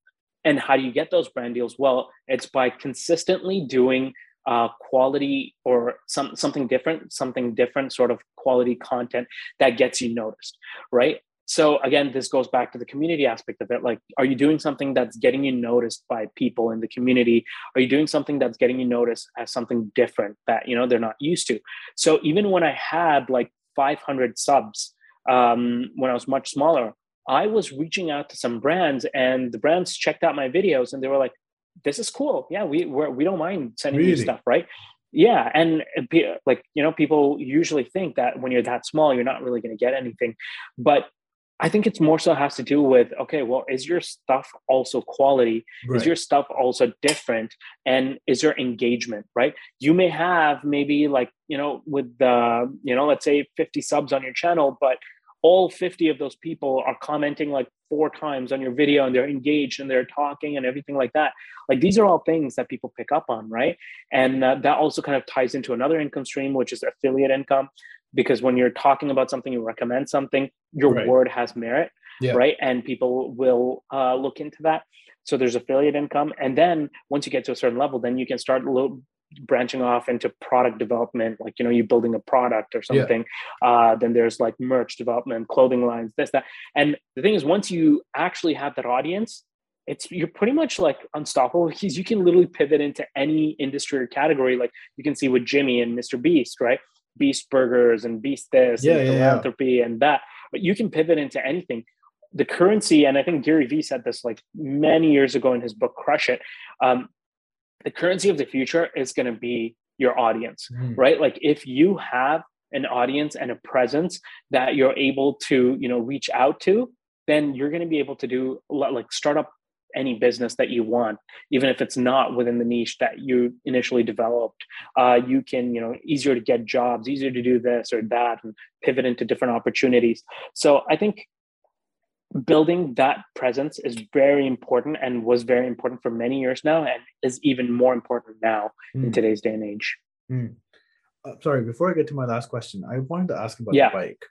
Speaker 3: and how do you get those brand deals? Well, it's by consistently doing uh, quality or some something different, something different sort of quality content that gets you noticed, right? So again, this goes back to the community aspect of it. Like, are you doing something that's getting you noticed by people in the community? Are you doing something that's getting you noticed as something different that you know they're not used to? So even when I had like 500 subs um, when I was much smaller, I was reaching out to some brands, and the brands checked out my videos, and they were like, this is cool. Yeah, we we're, we do not mind sending really? you stuff, right? Yeah, and like you know, people usually think that when you're that small, you're not really going to get anything, but I think it's more so has to do with okay, well, is your stuff also quality? Right. Is your stuff also different? And is your engagement right? You may have maybe like you know with the you know let's say 50 subs on your channel, but all 50 of those people are commenting like four times on your video and they're engaged and they're talking and everything like that like these are all things that people pick up on right and uh, that also kind of ties into another income stream which is affiliate income because when you're talking about something you recommend something your right. word has merit yeah. right and people will uh, look into that so there's affiliate income and then once you get to a certain level then you can start branching off into product development like you know you're building a product or something yeah. uh, then there's like merch development clothing lines this that. And the thing is once you actually have that audience it's you're pretty much like unstoppable because you can literally pivot into any industry or category. Like you can see with jimmy and mr beast right? Beast burgers and beast this
Speaker 2: yeah,
Speaker 3: and
Speaker 2: yeah,
Speaker 3: philanthropy
Speaker 2: yeah.
Speaker 3: and that. But you can pivot into anything. The currency and i think gary vee said this like many years ago in his book crush it um, the currency of the future is going to be your audience, mm. right? Like if you have an audience and a presence that you're able to, you know, reach out to, then you're going to be able to do like start up any business that you want, even if it's not within the niche that you initially developed. Uh, you can, you know, easier to get jobs, easier to do this or that, and pivot into different opportunities. So I think building that presence is very important and was very important for many years now and is even more important now mm. in hmm. today's day and age
Speaker 2: mm. uh, sorry before i get to my last question i wanted to ask about yeah. the bike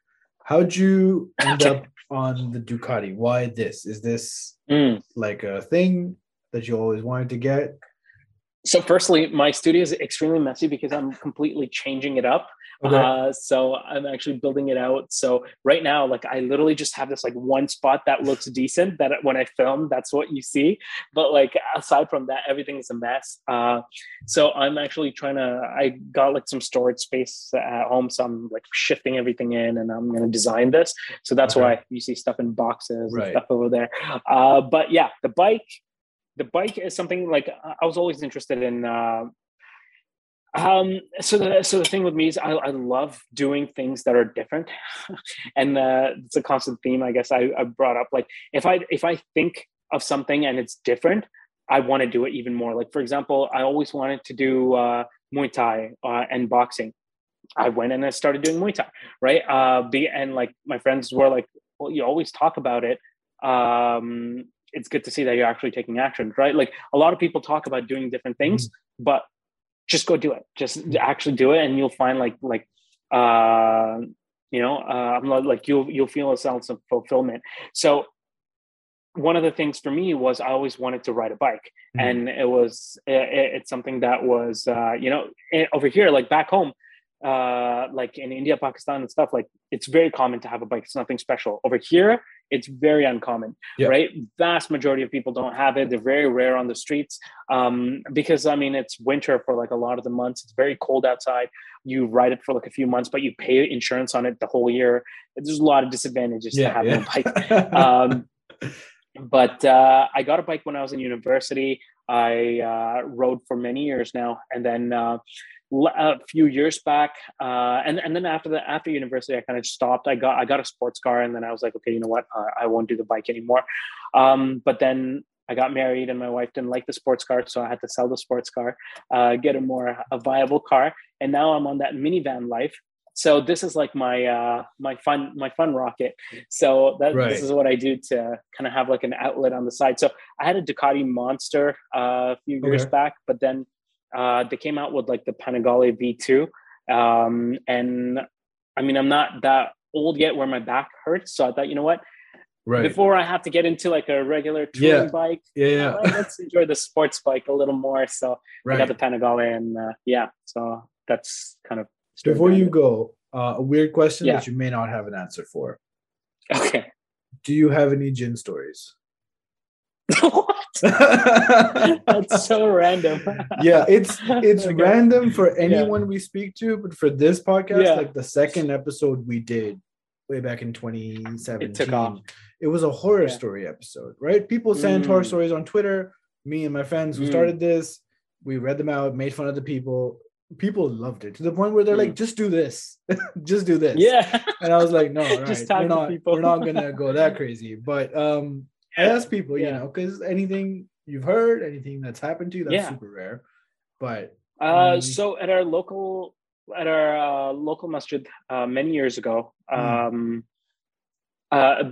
Speaker 2: how'd you *laughs* end up on the ducati why this is this mm. like a thing that you always wanted to get
Speaker 3: so firstly my studio is extremely messy because i'm completely changing it up Okay. Uh, so I'm actually building it out. So right now, like I literally just have this like one spot that looks *laughs* decent that when I film, that's what you see. But like aside from that, everything is a mess. Uh, so I'm actually trying to, I got like some storage space at home. So I'm like shifting everything in and I'm going to design this. So that's okay. why you see stuff in boxes right. and stuff over there. Uh, but yeah, the bike, the bike is something like I was always interested in. Uh, um, so the so the thing with me is I, I love doing things that are different, *laughs* and uh, it's a constant theme I guess I, I brought up. Like if I if I think of something and it's different, I want to do it even more. Like for example, I always wanted to do uh, Muay Thai uh, and boxing. I went and I started doing Muay Thai, right? Uh, be and like my friends were like, "Well, you always talk about it. Um, it's good to see that you're actually taking action, right? Like a lot of people talk about doing different things, mm-hmm. but just go do it. Just actually do it, and you'll find like like uh, you know, uh, like you'll you'll feel a sense of fulfillment. So one of the things for me was I always wanted to ride a bike, mm-hmm. and it was it, it's something that was uh, you know eh, over here like back home, uh, like in India, Pakistan, and stuff. Like it's very common to have a bike. It's nothing special over here. It's very uncommon, yeah. right? Vast majority of people don't have it. They're very rare on the streets um, because I mean it's winter for like a lot of the months. It's very cold outside. You ride it for like a few months, but you pay insurance on it the whole year. There's a lot of disadvantages yeah, to having yeah. a bike. *laughs* um, but uh, I got a bike when I was in university. I uh, rode for many years now, and then uh, a few years back, uh, and and then after the after university, I kind of stopped. I got I got a sports car, and then I was like, okay, you know what, I won't do the bike anymore. Um, but then I got married, and my wife didn't like the sports car, so I had to sell the sports car, uh, get a more a viable car, and now I'm on that minivan life so this is like my uh my fun my fun rocket so that right. this is what i do to kind of have like an outlet on the side so i had a ducati monster uh, a few years okay. back but then uh they came out with like the panigale v2 um and i mean i'm not that old yet where my back hurts so i thought you know what right before i have to get into like a regular touring yeah. bike
Speaker 2: yeah, yeah.
Speaker 3: Uh, let's enjoy the sports bike a little more so right. i got the panigale and uh, yeah so that's kind of
Speaker 2: before you go, uh, a weird question yeah. that you may not have an answer for.
Speaker 3: Okay.
Speaker 2: Do you have any jinn stories? *laughs*
Speaker 3: what? *laughs* That's so random.
Speaker 2: yeah, it's *laughs* it's okay. random for anyone yeah. we speak to, but for this podcast, yeah. like the second episode we did way back in 2017, it, took off. it was a horror yeah. story episode, right? People sent mm. horror stories on Twitter. Me and my friends who mm. started this, we read them out, made fun of the people people loved it to the point where they're mm. like, just do this, just do this.
Speaker 3: Yeah.
Speaker 2: and I was like, no, right, just we're not, people. we're not gonna go that crazy. But um, I ask people, yeah. you know, because anything you've heard, anything that's happened to you, that's yeah. super rare. But
Speaker 3: uh, um, so at our local at our uh, local masjid uh, many years ago, mm. um, uh,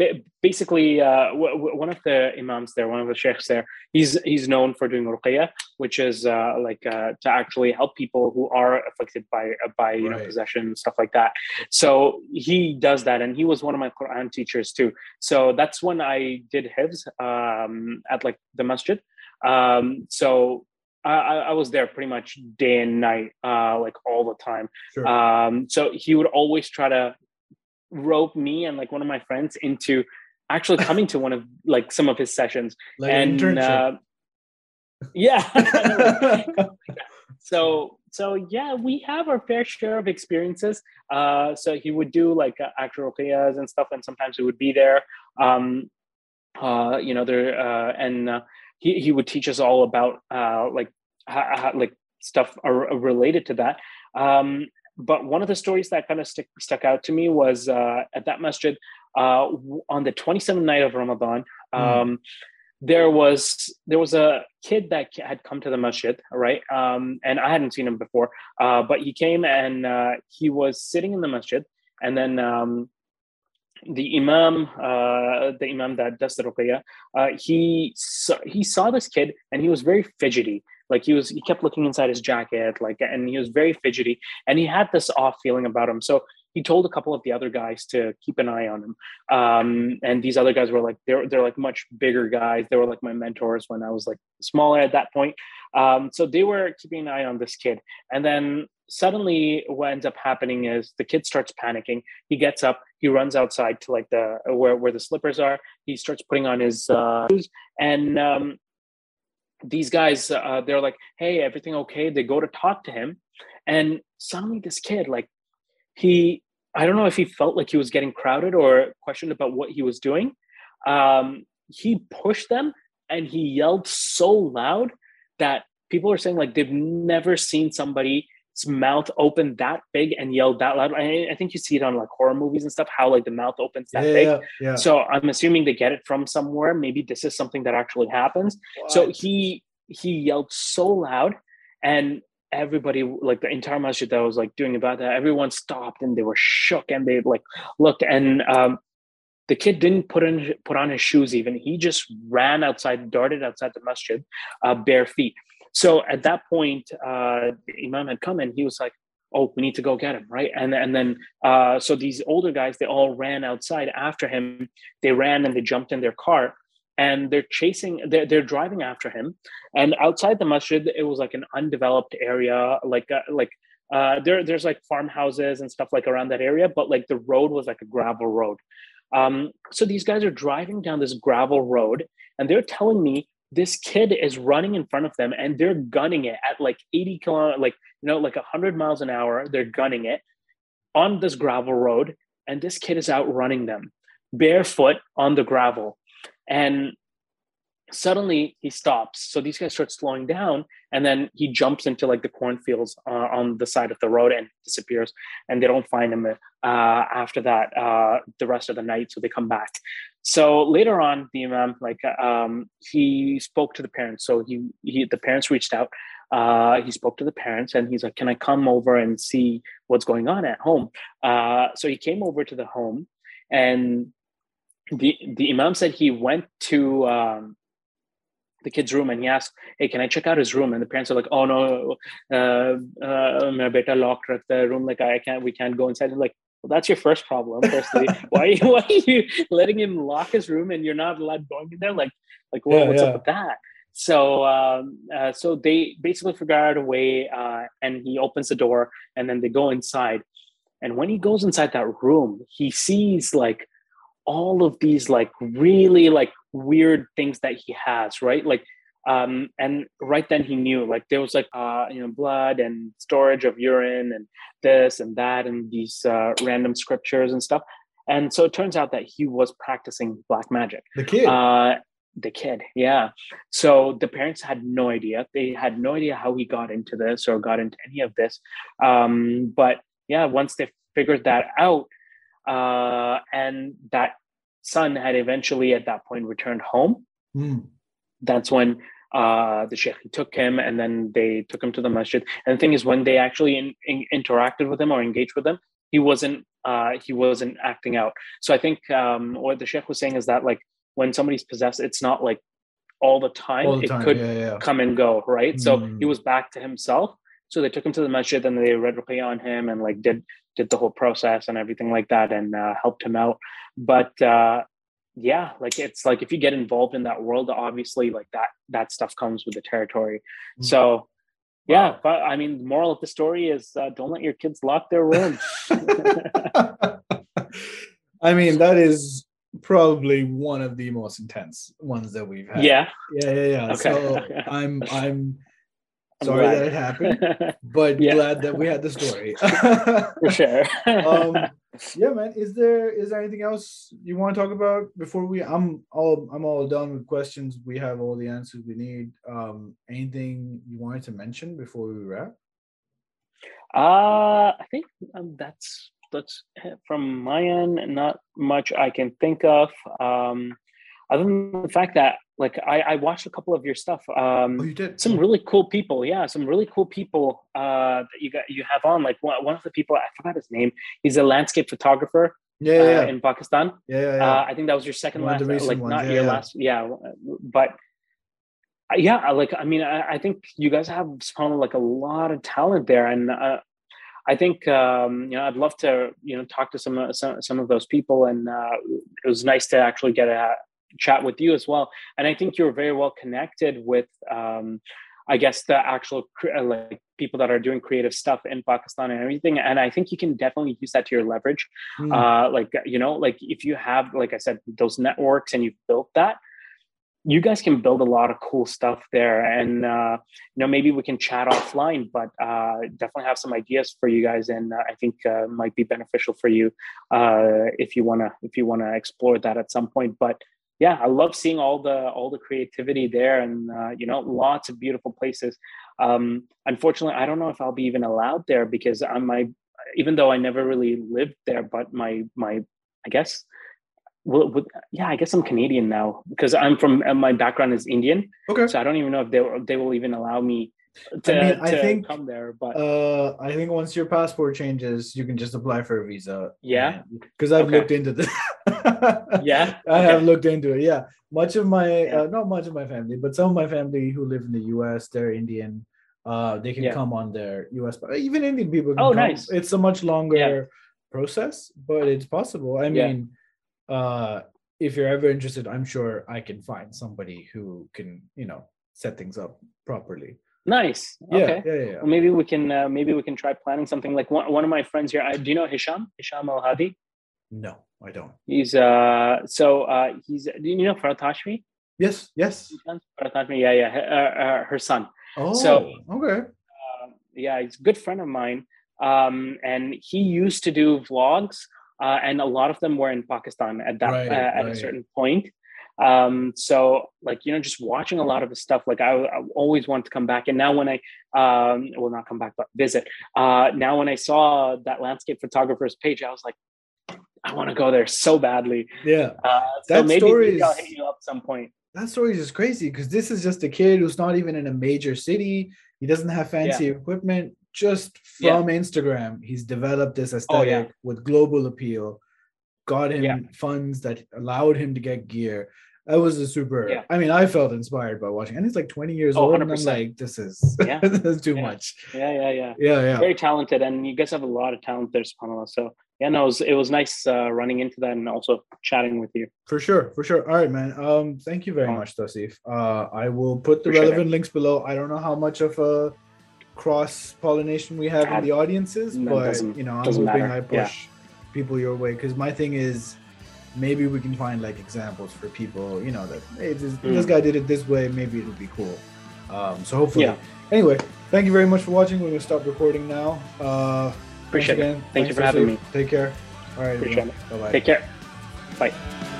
Speaker 3: basically uh, one of the imams there, one of the sheikhs there, he's he's known for doing ruqyah, which is uh, like uh, to actually help people who are afflicted by uh, by you right. know possession and stuff like that. So he does that, and he was one of my Quran teachers too. So that's when I did hifz um, at like the masjid. Um, so I, I, was there pretty much day and night, uh, like all the time. Sure. Um, so he would always try to rope me and like one of my friends into actually *laughs* coming to one of like some of his sessions. Like and uh, yeah. *laughs* So *laughs* so yeah we have our fair share of experiences. Uh so he would do like uh, actual ruqyahs and stuff and sometimes we would be there. Um uh you know there uh and uh, he, he would teach us all about uh like how, how, like stuff are related to that. Um but one of the stories that kind of stick, stuck out to me was uh, at that masjid uh, on the 27th night of Ramadan. Hmm. Um, mm. There was there was a kid that had come to the masjid, right? Um, and I hadn't seen him before, uh, but he came and uh, he was sitting in the masjid, and then um, the imam, uh, the imam that does the ruqyah, uh, he saw, he saw this kid and he was very fidgety. Like he was, he kept looking inside his jacket, like, and he was very fidgety, and he had this off feeling about him. So he told a couple of the other guys to keep an eye on him. Um, and these other guys were like, they're they're like much bigger guys. They were like my mentors when I was like smaller at that point. Um, so they were keeping an eye on this kid. And then suddenly, what ends up happening is the kid starts panicking. He gets up, he runs outside to like the where where the slippers are. He starts putting on his uh, shoes, and um, these guys uh, they're like hey everything okay? They go to talk to him and suddenly this kid like he i don't know if he felt like he was getting crowded or questioned about what he was doing. Um, he pushed them and he yelled so loud that people are saying like they've never seen somebody's mouth open that big and yell that loud. I, I, think you see it on like horror movies and stuff, how like the mouth opens that
Speaker 2: yeah,
Speaker 3: big.
Speaker 2: yeah, yeah.
Speaker 3: So I'm assuming they get it from somewhere. Maybe this is something that actually happens. So he he yelled so loud and everybody like the entire masjid that was like doing about that everyone stopped and they were shook and they like looked and um the kid didn't put in put on his shoes even he just ran outside darted outside the masjid uh, bare feet so at that point uh the imam had come and he was like oh we need to go get him right? And and then uh so these older guys they all ran outside after him. They ran and they jumped in their car and they're chasing they're, they're driving after him. And outside the masjid it was like an undeveloped area like uh, like uh, there there's like farmhouses and stuff like around that area but like the road was like a gravel road. Um, so these guys are driving down this gravel road and they're telling me this kid is running in front of them and they're gunning it at like 80 kilometers like you know like 100 miles an hour they're gunning it on this gravel road and this kid is outrunning them barefoot on the gravel. And suddenly he stops. So these guys start slowing down, and then he jumps into like the cornfields uh, on the side of the road and disappears. And they don't find him uh, after that uh, the rest of the night. So they come back. So later on, the imam like um, he spoke to the parents. So he, he the parents reached out. Uh, he spoke to the parents and he's like, "Can I come over and see what's going on at home?" Uh, so he came over to the home, and the the imam said he went to um, the kid's room and he asked, "Hey, can I check out his room?" And the parents are like, "Oh no, uh, uh, my beta locked the room. Like I can't, we can't go inside." And like, well, that's your first problem. Firstly, *laughs* why, why are you letting him lock his room and you're not allowed going in there? Like, like, well, yeah, what's yeah. up with that? So, um, uh, so they basically figure out a way, uh, and he opens the door, and then they go inside. And when he goes inside that room, he sees like all of these like really like weird things that he has right? Like um and right then he knew like there was like uh you know blood and storage of urine and this and that and these uh, random scriptures and stuff. And so it turns out that he was practicing black magic.
Speaker 2: The kid.
Speaker 3: Uh the kid yeah. So the parents had no idea. They had no idea how he got into this or got into any of this. Um but yeah once they figured that out uh, and that son had eventually at that point returned home. Mm. That's when uh, the sheikh took him and then they took him to the masjid. And the thing is, when they actually in, in, interacted with him or engaged with him, he wasn't uh, he wasn't acting out. So I think um, what the sheikh was saying is that like when somebody's possessed, it's not like all the time. All the time. It could yeah, yeah. come and go, right? Mm. So hmm. he was back to himself. So they took him to the masjid and they read ruqya on him and like did did the whole process and everything like that and uh, helped him out. But uh, yeah, like it's like if you get involved in that world, obviously like that that stuff comes with the territory. Mm-hmm. So yeah, wow. but I mean, the moral of the story is uh, don't let your kids lock their rooms. *laughs* *laughs*
Speaker 2: I mean, that is probably one of the most intense ones that we've had.
Speaker 3: Yeah.
Speaker 2: Yeah, yeah, yeah. Okay. So *laughs* I'm I'm sorry that it happened, *laughs* but yeah. glad that we had the story. *laughs*
Speaker 3: For sure. *laughs* um,
Speaker 2: yeah, man. Is there is there anything else you want to talk about before we? I'm all I'm all done with questions. We have all the answers we need. Um, anything you wanted to mention before we wrap?
Speaker 3: Uh, I think um, that's that's from my end. Not much I can think of. Um, other than the fact that like I, I watched a couple of your stuff. Um,
Speaker 2: oh, you did
Speaker 3: some really cool people. Yeah, some really cool people uh, that you got you have on. Like one, one of the people I forgot his name. He's a landscape photographer.
Speaker 2: Yeah, yeah,
Speaker 3: uh, in Pakistan.
Speaker 2: Yeah, yeah, yeah. Uh,
Speaker 3: I think that was your second one last, like ones. not yeah, your yeah. last. Yeah, but uh, yeah, like I mean, I, I think you guys have spawned like a lot of talent there, and uh, I think um, you know I'd love to you know talk to some some, some of those people, and uh, it was nice to actually get a chat with you as well. And I think you're very well connected with, um, I guess, the actual uh, like people that are doing creative stuff in Pakistan and everything. And I think you can definitely use that to your leverage. Mm. Uh, like you know, like if you have, like I said, those networks and you've built that. You guys can build a lot of cool stuff there, and uh, you know maybe we can chat offline. But uh, definitely have some ideas for you guys, and uh, I think uh, might be beneficial for you if you wanna if you wanna explore that at some point. But yeah, I love seeing all the all the creativity there, and uh, you know, lots of beautiful places. Um, unfortunately, I don't know if I'll be even allowed there because I'm my even though I never really lived there, but my my I guess well, yeah, I guess I'm Canadian now because I'm from my background is Indian.
Speaker 2: Okay.
Speaker 3: So I don't even know if they they will even allow me to, I, mean, I think come there. But
Speaker 2: uh, I think once your passport changes, you can just apply for a visa.
Speaker 3: Yeah.
Speaker 2: Because I've okay. looked into this. *laughs*
Speaker 3: yeah.
Speaker 2: I okay. have looked into it. Yeah. Much of my yeah. uh, not much of my family, but some of my family who live in the U.S. They're Indian. Uh, they can yeah. come on their U.S. Even Indian people. oh, come. nice. It's a much longer process, but it's possible. I mean uh, if you're ever interested, I'm sure I can find somebody who can, you know, set things up properly.
Speaker 3: Nice.
Speaker 2: Yeah, okay. Yeah, yeah, yeah.
Speaker 3: Well, maybe we can uh, maybe we can try planning something like one, one of my friends here. I, do you know Hisham? Hisham Al Hadi?
Speaker 2: No, I don't.
Speaker 3: He's uh so uh he's do you know Farhat Hashmi?
Speaker 2: Yes, yes.
Speaker 3: Farhat Hashmi, yeah, yeah. Uh, uh, her son.
Speaker 2: Oh, so okay.
Speaker 3: Uh, yeah, he's a good friend of mine. Um, and he used to do vlogs uh, and a lot of them were in Pakistan at that right, uh, at right. a certain point. Um, so like you know, just watching a lot of the stuff, like I, I always want to come back. And now when I um, will not come back, but visit. Uh, now when I saw that landscape photographer's page, I was like, I want to go there so badly.
Speaker 2: Yeah,
Speaker 3: uh, so that maybe, story maybe I'll hit you up some point.
Speaker 2: That story is just crazy because this is just a kid who's not even in a major city. He doesn't have fancy yeah. equipment just from yeah. Instagram, he's developed this aesthetic oh, yeah. with global appeal, got him funds that allowed him to get gear. That was a super. Yeah. I mean, I felt inspired by watching, and he's like 20 years oh, old, 100%. and I'm like, this is *laughs* yeah. this is too much.
Speaker 3: Yeah, yeah, yeah,
Speaker 2: yeah, yeah.
Speaker 3: Very talented, and you guys have a lot of talent there, Subhanallah. So yeah, no, it was, it was nice uh, running into that and also chatting with you.
Speaker 2: For sure, for sure. All right, man. Um, thank you very oh. much, Tausif. Uh, I will put the for relevant sure. links below. I don't know how much of a cross pollination we have in the audiences, but you know, I'm hoping matter. I push yeah. people your way because my thing is maybe we can find like examples for people, you know, that hey, this, mm. this guy did it this way, maybe it'll be cool. Um, so hopefully, yeah. anyway, thank you very much for watching. We're gonna stop recording now. Uh,
Speaker 3: Appreciate it. Thank you for having me.
Speaker 2: Take care. All right.
Speaker 3: Appreciate it. Bye bye. Take care. Bye.